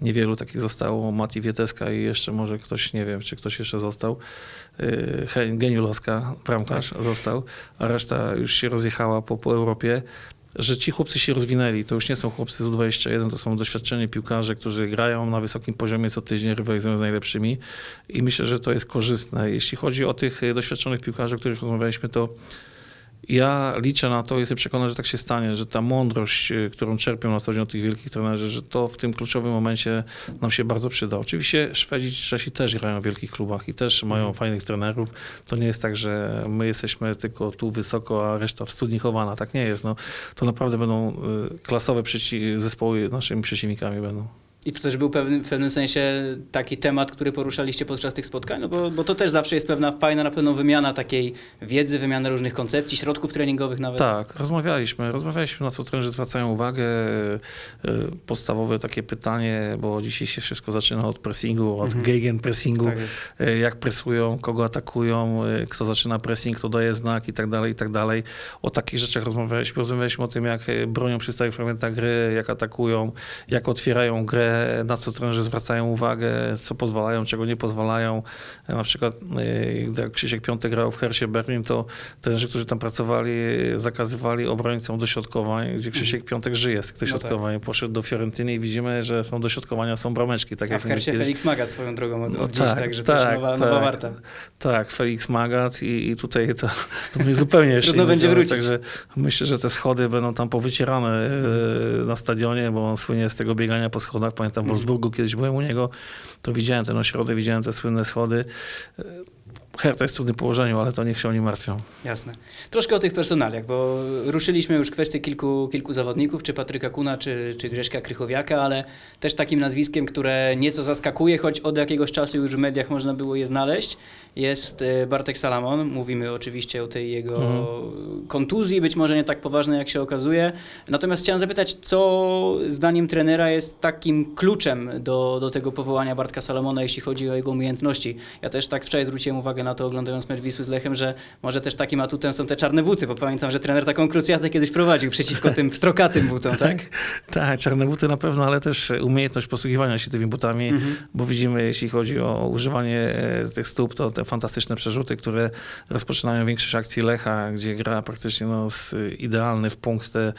Niewielu takich zostało. Mati Wieteska i jeszcze może ktoś, nie wiem, czy ktoś jeszcze został. Yy, Geniuloska, bramkarz, został, a reszta już się rozjechała po, po Europie że ci chłopcy się rozwinęli. To już nie są chłopcy z U21, to są doświadczeni piłkarze, którzy grają na wysokim poziomie co tydzień, rywalizują z najlepszymi i myślę, że to jest korzystne. Jeśli chodzi o tych e, doświadczonych piłkarzy, o których rozmawialiśmy, to ja liczę na to, jestem przekonany, że tak się stanie, że ta mądrość, e, którą czerpią na co dzień od tych wielkich trenerzy, że to w tym kluczowym momencie nam się bardzo przyda. Oczywiście Szwedzi czy Czesi też grają w wielkich klubach i też mają fajnych trenerów. To nie jest tak, że my jesteśmy tylko tu wysoko, a reszta w studni chowana. Tak nie jest. No, to naprawdę będą y, klasowe zespoły naszymi przeciwnikami będą. I to też był pewny, w pewnym sensie taki temat, który poruszaliście podczas tych spotkań, no bo, bo to też zawsze jest pewna fajna na pewno wymiana takiej wiedzy, wymiana różnych koncepcji, środków treningowych nawet. Tak, rozmawialiśmy. Rozmawialiśmy, na co trenerzy zwracają uwagę. Y, Podstawowe takie pytanie, bo dzisiaj się wszystko zaczyna od pressingu, od Mhm. gegenpressingu. Tak y, jak presują, kogo atakują, y, kto zaczyna pressing, kto daje znak i tak dalej, i tak dalej. O takich rzeczach rozmawialiśmy. Rozmawialiśmy o tym, jak bronią przy stałych fragmentach gry, jak atakują, jak otwierają grę, na co trenerzy zwracają uwagę, co pozwalają, czego nie pozwalają. Na przykład y, gdy Krzysiek Piątek grał w Hersie Berlin, to trenerzy, którzy tam pracowali, zakazywali obrońcom dośrodkowań, gdzie Krzysiek Piątek żyje z dośrodkowań. Poszedł do Fiorentyny i widzimy, że są dośrodkowania, są brameczki. Tak A jak w Hersie kiedyś. Felix Magat swoją drogą od, No od dziś, tak, także tak, też nowa, tak. nowa warta. Tak, Felix Magac i, i tutaj to, to będzie zupełnie jeszcze Trudno będzie wrócić. Także myślę, że te schody będą tam powycierane e, na stadionie, bo on słynie z tego biegania po schodach. Pamiętam w. Wolfsburgu kiedyś byłem u niego, to widziałem ten ośrodek, widziałem te słynne schody. Herta jest w trudnym położeniu, ale to niech się oni martwią. Jasne. Troszkę o tych personaliach, bo ruszyliśmy już kwestię kilku, kilku zawodników, czy Patryka Kuna, czy, czy Grześka Krychowiaka, ale też takim nazwiskiem, które nieco zaskakuje, choć od jakiegoś czasu już w mediach można było je znaleźć, jest e, Bartek Salamon. Mówimy oczywiście o tej jego kontuzji, być może nie tak poważnej, jak się okazuje. Natomiast chciałem zapytać, co zdaniem trenera jest takim kluczem do, do tego powołania Bartka Salamona, jeśli chodzi o jego umiejętności. Ja też tak wczoraj zwróciłem uwagę na to, oglądając mecz Wisły z Lechem, że może też takim atutem są te czarne buty, bo pamiętam, że trener taką krucjatę kiedyś prowadził przeciwko tym strokatym butom, tak? Tak, czarne buty na pewno, ale też umiejętność posługiwania się tymi butami, Mhm. bo widzimy, jeśli chodzi o używanie e, tych stóp, to te fantastyczne przerzuty, które rozpoczynają większość akcji Lecha, gdzie gra praktycznie no, z, idealny w punkt te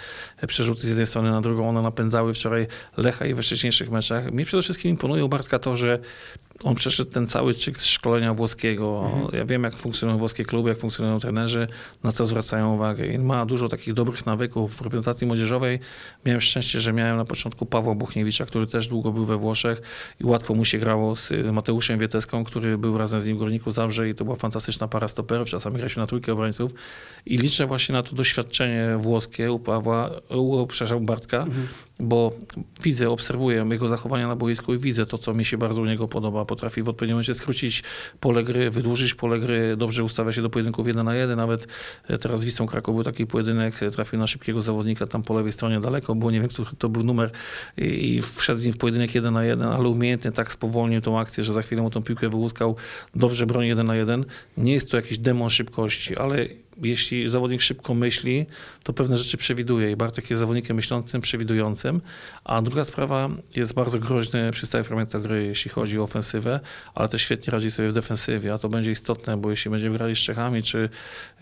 przerzuty z jednej strony na drugą, one napędzały wczoraj Lecha i we wcześniejszych meczach. Mnie przede wszystkim imponuje u Bartka to, że on przeszedł ten cały cykl szkolenia włoskiego. Ja wiem, jak funkcjonują włoskie kluby, jak funkcjonują trenerzy, na co zwracają uwagę. I ma dużo takich dobrych nawyków. W reprezentacji młodzieżowej miałem szczęście, że miałem na początku Pawła Buchniewicza, który też długo był we Włoszech i łatwo mu się grało z y, Mateuszem Wieteską, który był razem z nim w Górniku Zabrze i to była fantastyczna para stoperów. Czasami graliśmy na trójkę obrońców i liczę właśnie na to doświadczenie włoskie u Pawła, u, przepraszam, Bartka, Mhm. bo widzę, obserwuję jego zachowania na boisku i widzę to, co mi się bardzo u niego podoba. Potrafi w odpowiednim momencie skrócić pole gry, wydłużyć pole gry, dobrze ustawia się do pojedynków jeden na jeden. Nawet e, teraz z Wisłą Kraków był taki pojedynek, e, trafił na szybkiego zawodnika tam po lewej stronie daleko, bo nie wiem, który to był numer i, i wszedł z nim w pojedynek jeden na jeden, ale umiejętnie tak spowolnił tą akcję, że za chwilę mu tą piłkę wyłuskał, dobrze broni jeden na jeden. Nie jest to jakiś demon szybkości, ale jeśli zawodnik szybko myśli, to pewne rzeczy przewiduje i Bartek jest zawodnikiem myślącym, przewidującym. A druga sprawa jest bardzo groźny przy stałych fragmentach gry, jeśli chodzi o ofensywę, ale też świetnie radzi sobie w defensywie, a to będzie istotne, bo jeśli będziemy grali z Czechami czy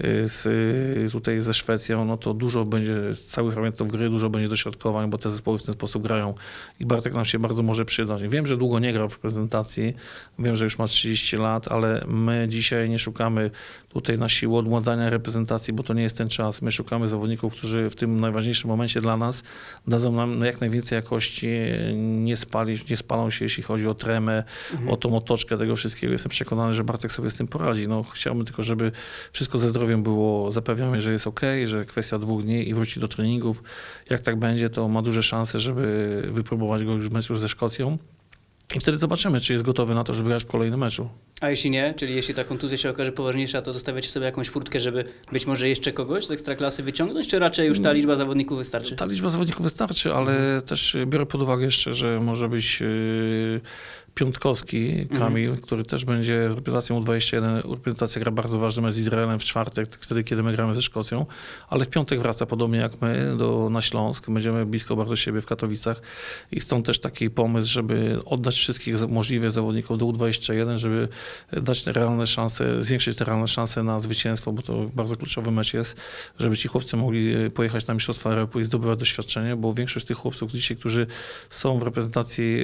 y, z, y, tutaj ze Szwecją, no to dużo będzie z całych fragmentów gry, dużo będzie dośrodkowań, bo te zespoły w ten sposób grają i Bartek nam się bardzo może przydać. Wiem, że długo nie grał w prezentacji, wiem, że już ma 30 lat, ale my dzisiaj nie szukamy tutaj na siłę odmładzania reprezentacji, bo to nie jest ten czas. My szukamy zawodników, którzy w tym najważniejszym momencie dla nas dadzą nam jak najwięcej jakości, nie, spali, nie spalą się, jeśli chodzi o tremę, o tą otoczkę tego wszystkiego. Jestem przekonany, że Bartek sobie z tym poradzi. No, chciałbym tylko, żeby wszystko ze zdrowiem było, zapewniamy, że jest ok, że kwestia dwóch dni i wróci do treningów. Jak tak będzie, to ma duże szanse, żeby wypróbować go już w meczu ze Szkocją. I wtedy zobaczymy, czy jest gotowy na to, żeby grać w kolejnym meczu. A jeśli nie, czyli jeśli ta kontuzja się okaże poważniejsza, to zostawiacie sobie jakąś furtkę, żeby być może jeszcze kogoś z ekstraklasy wyciągnąć, czy raczej już ta liczba zawodników wystarczy? Ta liczba zawodników wystarczy, ale też biorę pod uwagę jeszcze, że może być yy, Piątkowski, Kamil, który też będzie z reprezentacją U21. Reprezentacja gra bardzo ważny mecz z Izraelem w czwartek, tak wtedy, kiedy my gramy ze Szkocją, ale w piątek wraca podobnie jak my do, na Śląsk. Będziemy blisko bardzo siebie w Katowicach i stąd też taki pomysł, żeby oddać wszystkich możliwych zawodników do U21, żeby dać realne szanse, zwiększyć te realne szanse na zwycięstwo, bo to bardzo kluczowy mecz jest, żeby ci chłopcy mogli e, pojechać na Mistrzostwa Europy i zdobywać doświadczenie, bo większość tych chłopców dzisiaj, którzy są w reprezentacji,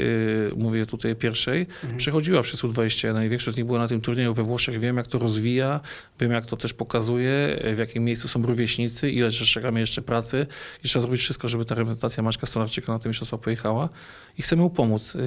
e, mówię tutaj pierwszej, przechodziła przez U21 i większość z nich była na tym turnieju we Włoszech. Wiem, jak to rozwija, wiem, jak to też pokazuje, e, w jakim miejscu są rówieśnicy, ile czekamy jeszcze pracy i trzeba zrobić wszystko, żeby ta reprezentacja Maćka Stolarczyka na te mistrzostwa pojechała i chcemy mu pomóc,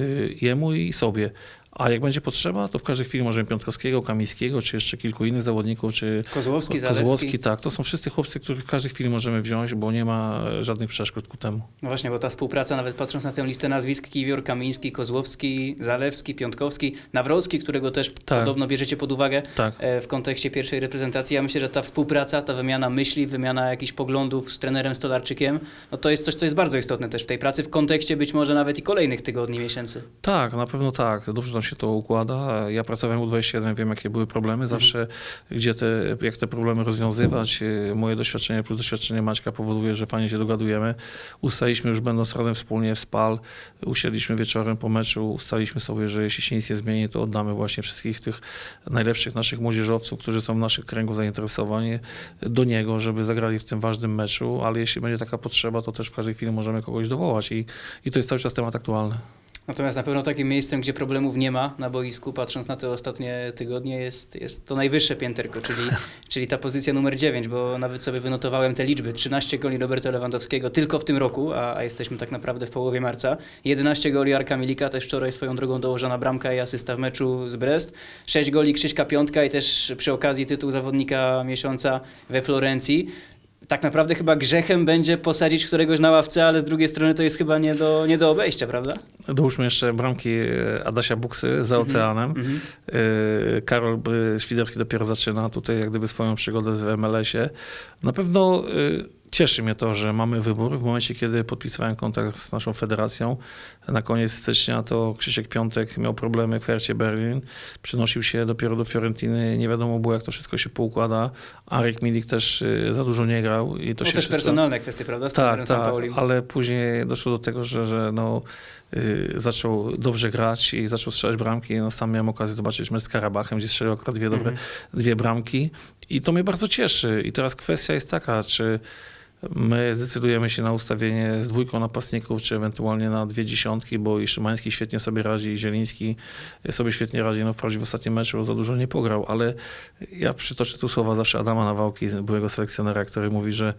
jemu i sobie. A jak będzie potrzeba, to w każdej chwili możemy Piątkowskiego, Kamińskiego, czy jeszcze kilku innych zawodników, czy Kozłowski, Zalewski. Kozłowski, tak. To są wszyscy chłopcy, których w każdej chwili możemy wziąć, bo nie ma żadnych przeszkód ku temu. No właśnie, bo ta współpraca, nawet patrząc na tę listę nazwisk, Kiwior, Kamiński, Kozłowski, Zalewski, Piątkowski, Nawrocki, którego też Tak. podobno bierzecie pod uwagę Tak. e, w kontekście pierwszej reprezentacji. Ja myślę, że ta współpraca, ta wymiana myśli, wymiana jakichś poglądów z trenerem Stolarczykiem, no to jest coś, co jest bardzo istotne też w tej pracy, w kontekście być może nawet i kolejnych tygodni, miesięcy. Tak, na pewno tak. Dobrze się to układa. Ja pracowałem u 21, wiem jakie były problemy zawsze, gdzie te, jak te problemy rozwiązywać. E, Moje doświadczenie plus doświadczenie Maćka powoduje, że fajnie się dogadujemy. Ustaliśmy już będąc razem wspólnie w SPAL, usiedliśmy wieczorem po meczu, ustaliśmy sobie, że jeśli się nic nie zmieni, to oddamy właśnie wszystkich tych najlepszych naszych młodzieżowców, którzy są w naszych kręgu zainteresowani do niego, żeby zagrali w tym ważnym meczu, ale jeśli będzie taka potrzeba, to też w każdej chwili możemy kogoś dowołać i, i to jest cały czas temat aktualny. Natomiast na pewno takim miejscem, gdzie problemów nie ma na boisku, patrząc na te ostatnie tygodnie, jest, jest to najwyższe pięterko, czyli, czyli ta pozycja numer 9, bo nawet sobie wynotowałem te liczby. 13 goli Roberta Lewandowskiego tylko w tym roku, a, a jesteśmy tak naprawdę w połowie marca. 11 goli Arka Milika, też wczoraj swoją drogą dołożona bramka i asysta w meczu z Brest. 6 goli Krzyśka Piątka i też przy okazji tytuł zawodnika miesiąca we Florencji. Tak naprawdę chyba grzechem będzie posadzić któregoś na ławce, ale z drugiej strony to jest chyba nie do, nie do obejścia, prawda? Dołóżmy jeszcze bramki e, Adasia Buksy za oceanem. Mhm. E, Karol Świderski dopiero zaczyna tutaj jak gdyby swoją przygodę w MLS-ie. Na pewno e, cieszy mnie to, że mamy wybór. W momencie, kiedy podpisywałem kontakt z naszą federacją, na koniec stycznia to Krzysiek Piątek miał problemy w Hercie Berlin. Przynosił się dopiero do Fiorentiny. Nie wiadomo było, jak to wszystko się poukłada. Arek Milik też e, za dużo nie grał. I to To się też wszystko... personalne kwestie, prawda? Z Tak, tak, ale później doszło do tego, że, że no, y, zaczął dobrze grać i zaczął strzelać bramki. No, sam miałem okazję zobaczyć mecz z Karabachem, gdzie strzelił akurat dwie dobre, Mhm. dwie bramki i to mnie bardzo cieszy. I teraz kwestia jest taka, czy my zdecydujemy się na ustawienie z dwójką napastników, czy ewentualnie na dwie dziesiątki, bo i Szymański świetnie sobie radzi, i Zieliński sobie świetnie radzi. No wprawdzie w ostatnim meczu za dużo nie pograł, ale ja przytoczę tu słowa zawsze Adama Nawałki, byłego selekcjonera, który mówi, że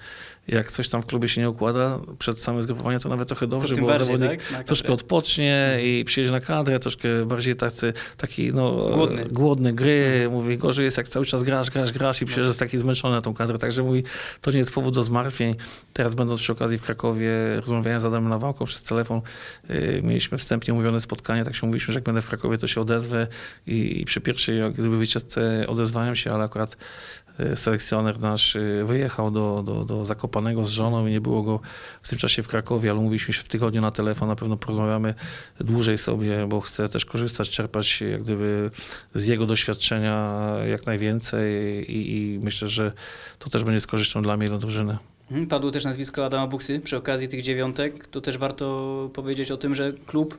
jak coś tam w klubie się nie układa przed samym zgrupowaniem, to nawet trochę dobrze, bo bardziej, zawodnik tak? Troszkę odpocznie i przyjedzie na kadrę, troszkę bardziej tacy, taki no, Głodny. głodny gry. Mówi, gorzej jest jak cały czas grasz, grasz, grasz i przyjeżdżasz taki zmęczony na tą kadrę. Także mówi, to nie jest powód do zmartwień. Teraz będąc przy okazji w Krakowie, rozmawiałem z Adamem Nawałką przez telefon. Y, Mieliśmy wstępnie umówione spotkanie, tak się mówiliśmy, że jak będę w Krakowie, to się odezwę i, i przy pierwszej jak gdyby wycieczce odezwałem się, ale akurat y, selekcjoner nasz y, wyjechał do, do, do Zakopanego z żoną i nie było go w tym czasie w Krakowie, ale umówiliśmy się w tygodniu na telefon, na pewno porozmawiamy dłużej sobie, bo chcę też korzystać, czerpać jak gdyby z jego doświadczenia jak najwięcej i, i myślę, że to też będzie z korzyścią dla mnie i dla drużyny. Mhm, Padło też nazwisko Adama Buksy przy okazji tych dziewiątek. Tu też warto powiedzieć o tym, że klub,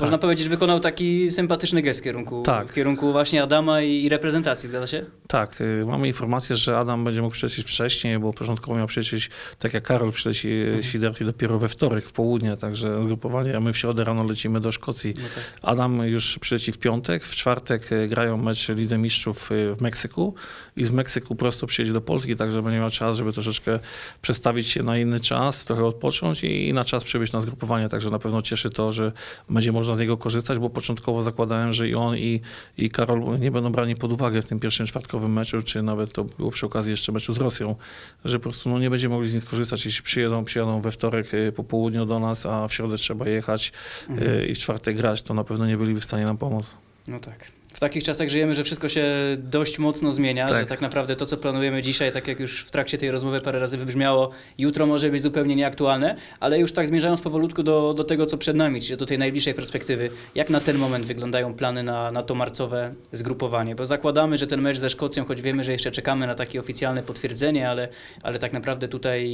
można powiedzieć, wykonał taki sympatyczny gest w kierunku, Tak. w kierunku właśnie Adama i, i reprezentacji, zgadza się? Tak, y, mamy informację, że Adam będzie mógł przylecieć wcześniej, bo początkowo miał przylecieć, tak jak Karol przyleci mhm. Siderti dopiero we wtorek w południe, także zgrupowanie, a my w środę rano lecimy do Szkocji. No tak. Adam już przyleci w piątek, w czwartek y, grają mecz Lidze Mistrzów y, w Meksyku i z Meksyku prosto przyjedzie do Polski, także będzie miał czas, żeby troszeczkę przestawić się na inny czas, trochę odpocząć i, i na czas przybyć na zgrupowanie, także na pewno cieszy to, że będzie można z niego korzystać, bo początkowo zakładałem, że i on i, i Karol nie będą brani pod uwagę w tym pierwszym czwartkowym meczu, czy nawet to było przy okazji jeszcze meczu z Rosją, że po prostu no, nie będziemy mogli z nich korzystać, jeśli przyjedą, przyjadą we wtorek y, po południu do nas, a w środę trzeba jechać Mhm. y, i w czwartek grać, to na pewno nie byliby w stanie nam pomóc. No tak. W takich czasach żyjemy, że wszystko się dość mocno zmienia, Tak. że tak naprawdę to, co planujemy dzisiaj, tak jak już w trakcie tej rozmowy parę razy wybrzmiało, jutro może być zupełnie nieaktualne, ale już tak zmierzając powolutku do, do tego, co przed nami, czyli do tej najbliższej perspektywy. Jak na ten moment wyglądają plany na, na to marcowe zgrupowanie? Bo zakładamy, że ten mecz ze Szkocją, choć wiemy, że jeszcze czekamy na takie oficjalne potwierdzenie, ale, ale tak naprawdę tutaj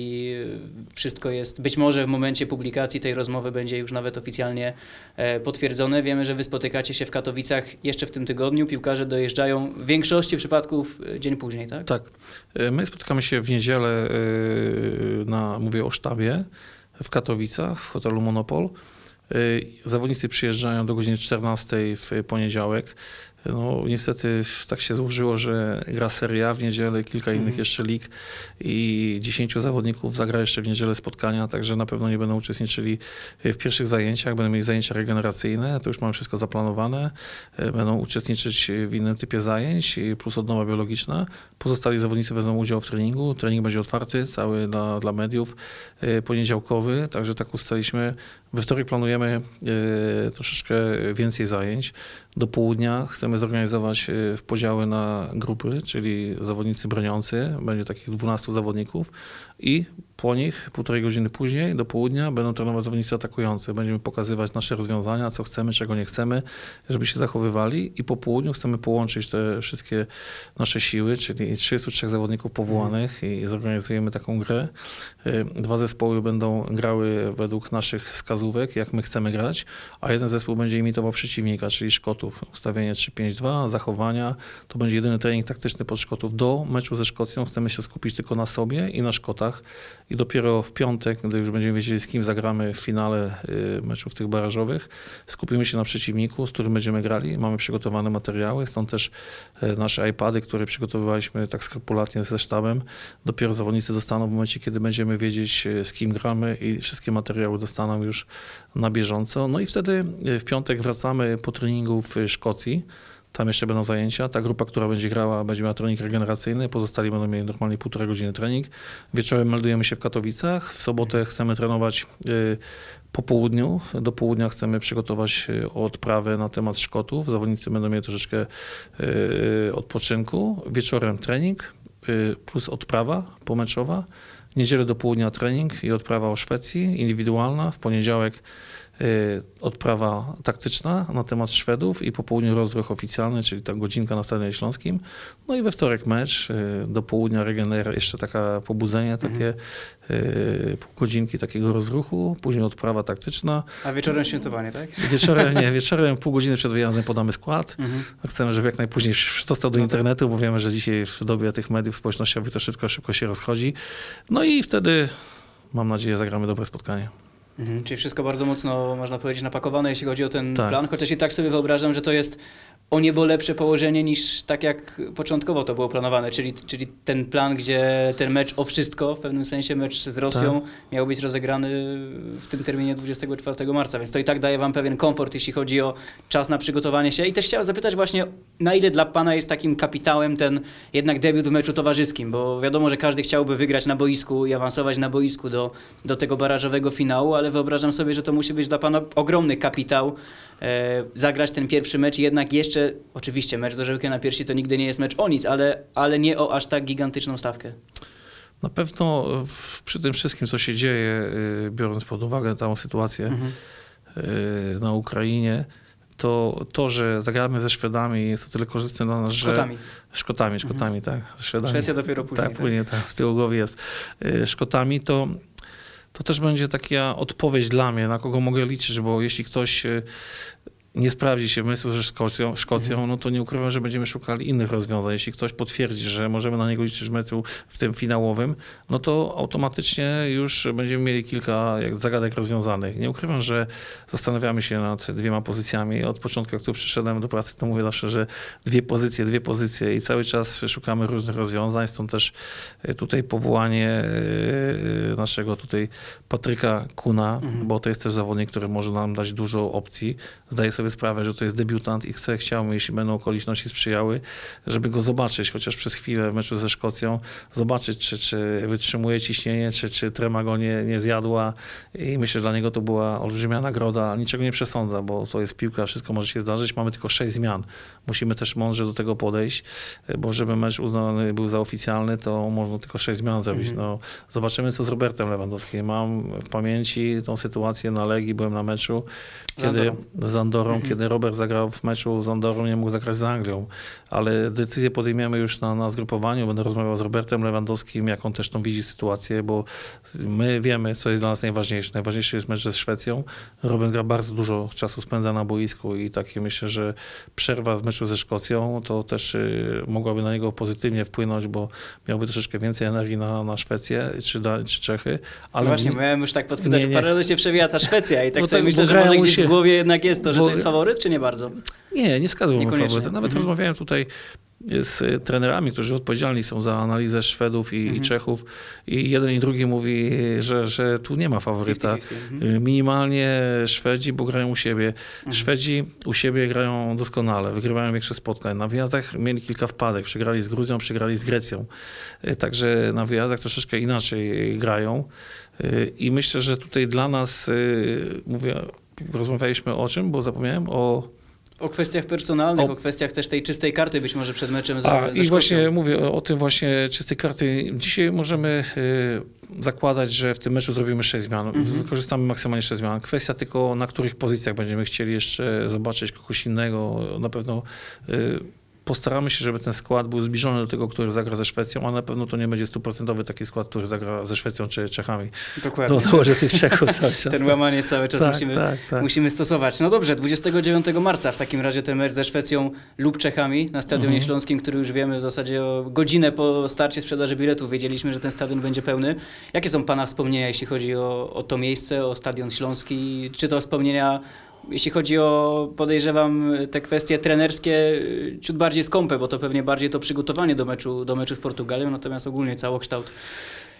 wszystko jest, być może w momencie publikacji tej rozmowy będzie już nawet oficjalnie e, potwierdzone. Wiemy, że wy spotykacie się w Katowicach jeszcze w tym tygodniu. Piłkarze dojeżdżają w większości przypadków e, dzień później, tak? Tak. Y, My spotykamy się w niedzielę y, na, mówię o sztabie w Katowicach, w hotelu Monopol. Zawodnicy przyjeżdżają do godziny 14 w poniedziałek. No, niestety tak się złożyło, że gra Serie A w niedzielę, kilka innych Mhm. jeszcze lig i 10 zawodników zagra jeszcze w niedzielę spotkania, także na pewno nie będą uczestniczyli w pierwszych zajęciach, będą mieli zajęcia regeneracyjne, to już mamy wszystko zaplanowane. Y, Będą uczestniczyć w innym typie zajęć, plus odnowa biologiczna. Pozostali zawodnicy wezmą udział w treningu. Trening będzie otwarty, cały dla, dla mediów, y, poniedziałkowy, także tak ustaliśmy. We wtorek planujemy y, troszeczkę więcej zajęć. Do południa chcemy zorganizować y, w podziały na grupy, czyli zawodnicy broniący, będzie takich 12 zawodników i po nich półtorej godziny później, do południa, będą trenować zawodnicy atakujący. Będziemy pokazywać nasze rozwiązania, co chcemy, czego nie chcemy, żeby się zachowywali i po południu chcemy połączyć te wszystkie nasze siły, czyli 33 zawodników powołanych i zorganizujemy taką grę. Y, Dwa zespoły będą grały według naszych wskazówek, jak my chcemy grać, a jeden zespół będzie imitował przeciwnika, czyli Szkotów. Ustawienie 3-5-2, zachowania. To będzie jedyny trening taktyczny pod Szkotów. Do meczu ze Szkocją chcemy się skupić tylko na sobie i na Szkotach. I dopiero w piątek, gdy już będziemy wiedzieli, z kim zagramy w finale y, meczów tych barażowych, skupimy się na przeciwniku, z którym będziemy grali. Mamy przygotowane materiały, stąd też y, nasze iPady, które przygotowywaliśmy tak skrupulatnie ze sztabem. Dopiero zawodnicy dostaną w momencie, kiedy będziemy wiedzieć, y, z kim gramy i wszystkie materiały dostaną już na bieżąco. No i wtedy w piątek wracamy po treningu w Szkocji. Tam jeszcze będą zajęcia. Ta grupa, która będzie grała, będzie miała trening regeneracyjny. Pozostali będą mieli normalnie półtorej godziny trening. Wieczorem meldujemy się w Katowicach. W sobotę chcemy trenować y, po południu. Do południa chcemy przygotować y, odprawę na temat Szkotów. Zawodnicy będą mieli troszeczkę y, odpoczynku. Wieczorem trening plus odprawa pomeczowa. Niedzielę do południa trening i odprawa o Szwecji, indywidualna. W poniedziałek odprawa taktyczna na temat Szwedów i po południu rozruch oficjalny, czyli ta godzinka na Stadionie Śląskim. No i we wtorek mecz, y, do południa regener, jeszcze taka pobudzenie, takie y, pół godzinki takiego rozruchu, później odprawa taktyczna. A wieczorem świętowanie, tak? Wieczorem, nie, wieczorem pół godziny przed wyjazdem podamy skład. Mhm. Chcemy, żeby jak najpóźniej dostał do No tak. internetu, bo wiemy, że dzisiaj w dobie tych mediów społecznościowych to szybko, szybko się rozchodzi. No i wtedy, mam nadzieję, zagramy dobre spotkanie. Mhm, czyli wszystko bardzo mocno, można powiedzieć, napakowane, jeśli chodzi o ten Tak. plan, chociaż i tak sobie wyobrażam, że to jest o niebo lepsze położenie niż tak jak początkowo to było planowane, czyli, czyli ten plan, gdzie ten mecz o wszystko, w pewnym sensie mecz z Rosją Tak. miał być rozegrany w tym terminie 24 marca, więc to i tak daje wam pewien komfort, jeśli chodzi o czas na przygotowanie się i też chciałem zapytać właśnie, na ile dla pana jest takim kapitałem ten jednak debiut w meczu towarzyskim, bo wiadomo, że każdy chciałby wygrać na boisku i awansować na boisku do, do tego barażowego finału, ale wyobrażam sobie, że to musi być dla pana ogromny kapitał e, zagrać ten pierwszy mecz i jednak jeszcze, oczywiście mecz z orzełkiem na piersi to nigdy nie jest mecz o nic, ale, ale nie o aż tak gigantyczną stawkę. Na pewno w, przy tym wszystkim, co się dzieje, y, biorąc pod uwagę tą sytuację Mhm. y, na Ukrainie, to to, że zagramy ze Szwedami jest o tyle korzystne dla nas, że... Szkotami. Szkotami, Szkotami, tak. Szwedami. Szwecja dopiero później. Tak, później tak, z tyłu głowy jest. Y, Szkotami to, to też będzie taka odpowiedź dla mnie, na kogo mogę liczyć, bo jeśli ktoś nie sprawdzi się w meczu ze Szkocją, Szkocją Mhm. no to nie ukrywam, że będziemy szukali innych rozwiązań. Jeśli ktoś potwierdzi, że możemy na niego liczyć w meczu w tym finałowym, no to automatycznie już będziemy mieli kilka zagadek rozwiązanych. Nie ukrywam, że zastanawiamy się nad dwiema pozycjami. Od początku, jak tu przyszedłem do pracy, to mówię zawsze, że dwie pozycje, dwie pozycje i cały czas szukamy różnych rozwiązań. Stąd też y, tutaj powołanie y, naszego tutaj Patryka Kuna, Mhm. bo to jest też zawodnik, który może nam dać dużo opcji. Zdaję sobie sprawę, że to jest debiutant i chcę, chciałbym, jeśli będą okoliczności sprzyjały, żeby go zobaczyć, chociaż przez chwilę w meczu ze Szkocją, zobaczyć, czy, czy wytrzymuje ciśnienie, czy, czy trema go nie, nie zjadła i myślę, że dla niego to była olbrzymia nagroda. Niczego nie przesądza, bo to jest piłka, wszystko może się zdarzyć. Mamy tylko sześć zmian. Musimy też mądrze do tego podejść, bo żeby mecz uznany był za oficjalny, to można tylko sześć zmian zrobić. Mhm. No, zobaczymy, co z Robertem Lewandowskim. Mam w pamięci tą sytuację na Legii, byłem na meczu, kiedy Andorą. Andorą, Mhm. kiedy Robert zagrał w meczu z Andorą, nie mógł zagrać z Anglią, ale decyzję podejmiemy już na, na zgrupowaniu. Będę rozmawiał z Robertem Lewandowskim, jak on też tą widzi sytuację, bo my wiemy, co jest dla nas najważniejsze. Najważniejszy jest mecz ze Szwecją. Robert gra bardzo dużo czasu spędza na boisku i takie myślę, że przerwa w meczu ze Szkocją to też y, mogłaby na niego pozytywnie wpłynąć, bo miałby troszeczkę więcej energii na, na Szwecję czy, da, czy Czechy. Ale No właśnie, nie- miałem już tak podpytać, że nie. parę razy się przewija ta Szwecja i tak No sobie tak, myślę, że może gdzieś się- w głowie jednak jest to, że bo- to jest faworyt, czy nie bardzo? Nie, nie wskazywałbym faworyta. Nawet Mhm. rozmawiałem tutaj z y, trenerami, którzy odpowiedzialni są za analizę Szwedów i, Mhm. i Czechów i jeden i drugi mówi, że, że tu nie ma faworyta. 50-50. Mhm. Y, Minimalnie Szwedzi, bo grają u siebie. Mhm. Szwedzi u siebie grają doskonale, wygrywają większość spotkań. Na wyjazdach mieli kilka wpadek, przegrali z Gruzją, przegrali z Grecją. Y, Także na wyjazdach troszeczkę inaczej grają. I myślę, że tutaj dla nas, mówię, rozmawialiśmy o czym, bo zapomniałem o O kwestiach personalnych, o... O- kwestiach też tej czystej karty być może przed meczem za, A, I właśnie mówię o, o tym właśnie czystej karty. Dzisiaj możemy y, zakładać, że w tym meczu zrobimy 6 zmian. Mhm. Wykorzystamy maksymalnie 6 zmian. Kwestia tylko na których pozycjach będziemy chcieli jeszcze zobaczyć kogoś innego. Na pewno y, postaramy się, żeby ten skład był zbliżony do tego, który zagra ze Szwecją, ale na pewno to nie będzie stuprocentowy taki skład, który zagra ze Szwecją czy Czechami. Dokładnie. To dołożę tych Czechów cały czas. Ten łamaniec cały czas tak, musimy, tak, tak. musimy stosować. No dobrze, 29 marca w takim razie ten mecz ze Szwecją lub Czechami na Stadionie Mhm. Śląskim, który już wiemy w zasadzie o godzinę po starcie sprzedaży biletów. Wiedzieliśmy, że ten stadion będzie pełny. Jakie są Pana wspomnienia, jeśli chodzi o, o to miejsce, o Stadion Śląski? Czy to wspomnienia, jeśli chodzi o, podejrzewam, te kwestie trenerskie, ciut bardziej skąpe, bo to pewnie bardziej to przygotowanie do meczu, do meczu z Portugalią, natomiast ogólnie całokształt.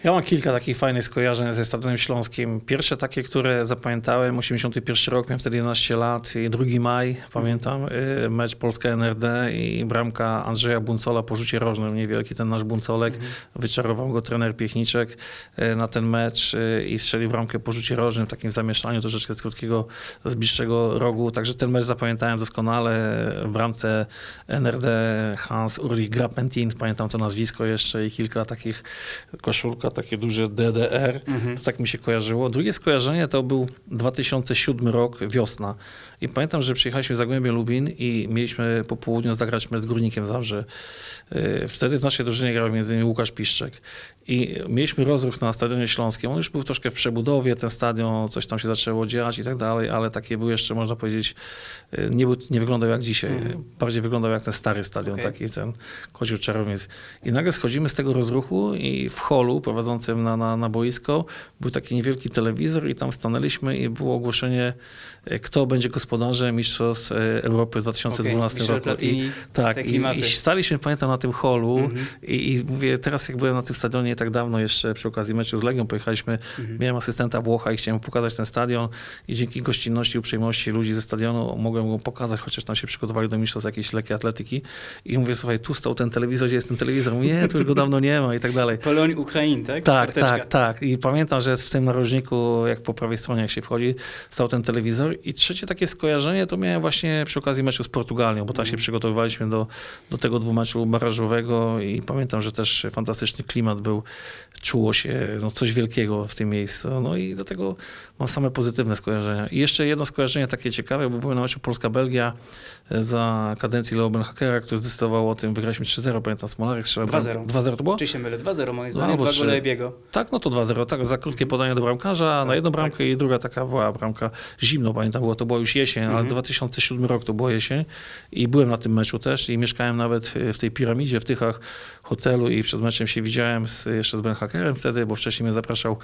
Ja mam kilka takich fajnych skojarzeń ze Stadionem Śląskim. Pierwsze takie, które zapamiętałem, 81 rok, miałem wtedy 11 lat, i 2 maj, pamiętam, y, mecz Polska-NRD i bramka Andrzeja Buncola po rzucie rożnym, niewielki ten nasz Buncolek, wyczarował go trener Piechniczek y, na ten mecz y, i strzelił bramkę po rzucie rożnym w takim zamieszaniu troszeczkę z krótkiego, z bliższego rogu, także ten mecz zapamiętałem doskonale. W bramce NRD Hans Ulrich Grappentin, pamiętam to nazwisko jeszcze i kilka takich koszulka, takie duże DDR. Mhm. To tak mi się kojarzyło. Drugie skojarzenie to był 2007 rok, wiosna. I pamiętam, że przyjechaliśmy z Zagłębia Lubin i mieliśmy po południu zagrać mecz z Górnikiem Zabrze. Yy, Wtedy w naszej drużynie grał m.in. Łukasz Piszczek. I mieliśmy rozruch na Stadionie Śląskim. On już był troszkę w przebudowie, ten stadion, coś tam się zaczęło dziać i tak dalej, ale takie był jeszcze, można powiedzieć, yy, nie, był, nie wyglądał jak dzisiaj. Mhm. Bardziej wyglądał jak ten stary stadion, Okej. taki ten Koziu Czarownic. I nagle schodzimy z tego rozruchu i w holu prowadzącym na, na, na boisko. Był taki niewielki telewizor i tam stanęliśmy i było ogłoszenie, e, kto będzie gospodarzem Mistrzostw e, Europy w 2012 Michel roku. I, tak, i, i staliśmy, pamiętam, na tym holu Mhm. i, i mówię, teraz jak byłem na tym stadionie nie tak dawno, jeszcze przy okazji meczu z Legią pojechaliśmy, Mhm. miałem asystenta Włocha i chciałem pokazać ten stadion i dzięki gościnności, uprzejmości ludzi ze stadionu mogłem go pokazać, chociaż tam się przygotowali do mistrzostw jakiejś lekkiej atletyki i mówię, słuchaj, tu stał ten telewizor, gdzie jest ten telewizor? Mówię, nie, tu już go dawno nie ma i tak dalej. Poloń Ukrain, tak? Tak, Karteczka. tak, tak. I pamiętam, że w tym narożniku, jak po prawej stronie, jak się wchodzi, stał ten telewizor. I trzecie takie skojarzenie to miałem właśnie przy okazji meczu z Portugalią, bo tam się Mhm. przygotowywaliśmy do, do tego dwumeczu barażowego i pamiętam, że też fantastyczny klimat był. Czuło się no, coś wielkiego w tym miejscu. No i do tego mam same pozytywne skojarzenia. I jeszcze jedno skojarzenie takie ciekawe, bo byłem na meczu Polska-Belgia za kadencji Leo Benhakera, który zdecydował o tym, wygraliśmy 3-0, pamiętam, Smolarek strzelał. 2-0. 2-0 to było? Czy się mylę? 2-0 moim No, zdaniem, dwa trzy. gole biego. Tak, no to 2-0, tak, za krótkie podanie do bramkarza Tak, na jedną tak. bramkę i druga taka była bramka zimno, pamiętam, było, to była już jesień, ale Mhm. 2007 rok to była jesień i byłem na tym meczu też i mieszkałem nawet w tej piramidzie, w Tychach hotelu i przed meczem się widziałem z, jeszcze z Ben Hackerem wtedy, bo wcześniej mnie zapraszał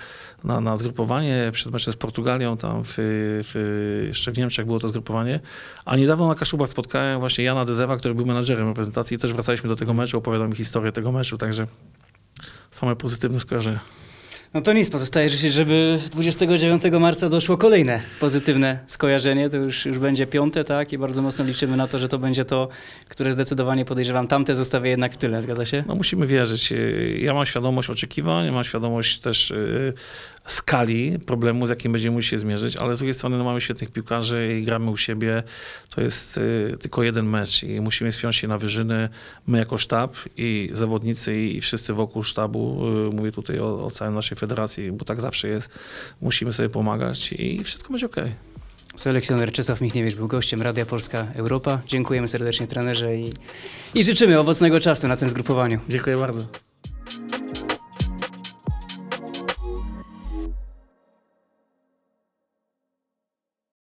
na, na zgrupowanie, przed meczem z Portugalią, tam w, w, jeszcze w Niemczech było to zgrupowanie, a niedawno na Kaszubach spotkałem właśnie Jana Dezewa, który był menadżerem reprezentacji i też wracaliśmy do tego meczu, opowiadał mi historię tego meczu, także same pozytywne skojarzenia. No to nic, pozostaje życzyć, żeby 29 marca doszło kolejne pozytywne skojarzenie. To już, już będzie piąte, tak? I bardzo mocno liczymy na to, że to będzie to, które zdecydowanie podejrzewam. Tamte zostawię jednak w tyle, zgadza się? No musimy wierzyć. Ja mam świadomość oczekiwań, mam świadomość też y, skali problemu, z jakim będziemy musieli się zmierzyć, ale z drugiej strony no, mamy świetnych piłkarzy i gramy u siebie. To jest y, tylko jeden mecz i musimy spiąć się na wyżyny. My jako sztab i zawodnicy i wszyscy wokół sztabu, y, mówię tutaj o, o całej naszej federacji, bo tak zawsze jest, musimy sobie pomagać i wszystko będzie okej. Selekcjoner Czesław Michniewicz był gościem Radia Polska Europa. Dziękujemy serdecznie trenerze i, i życzymy owocnego czasu na tym zgrupowaniu. Dziękuję bardzo.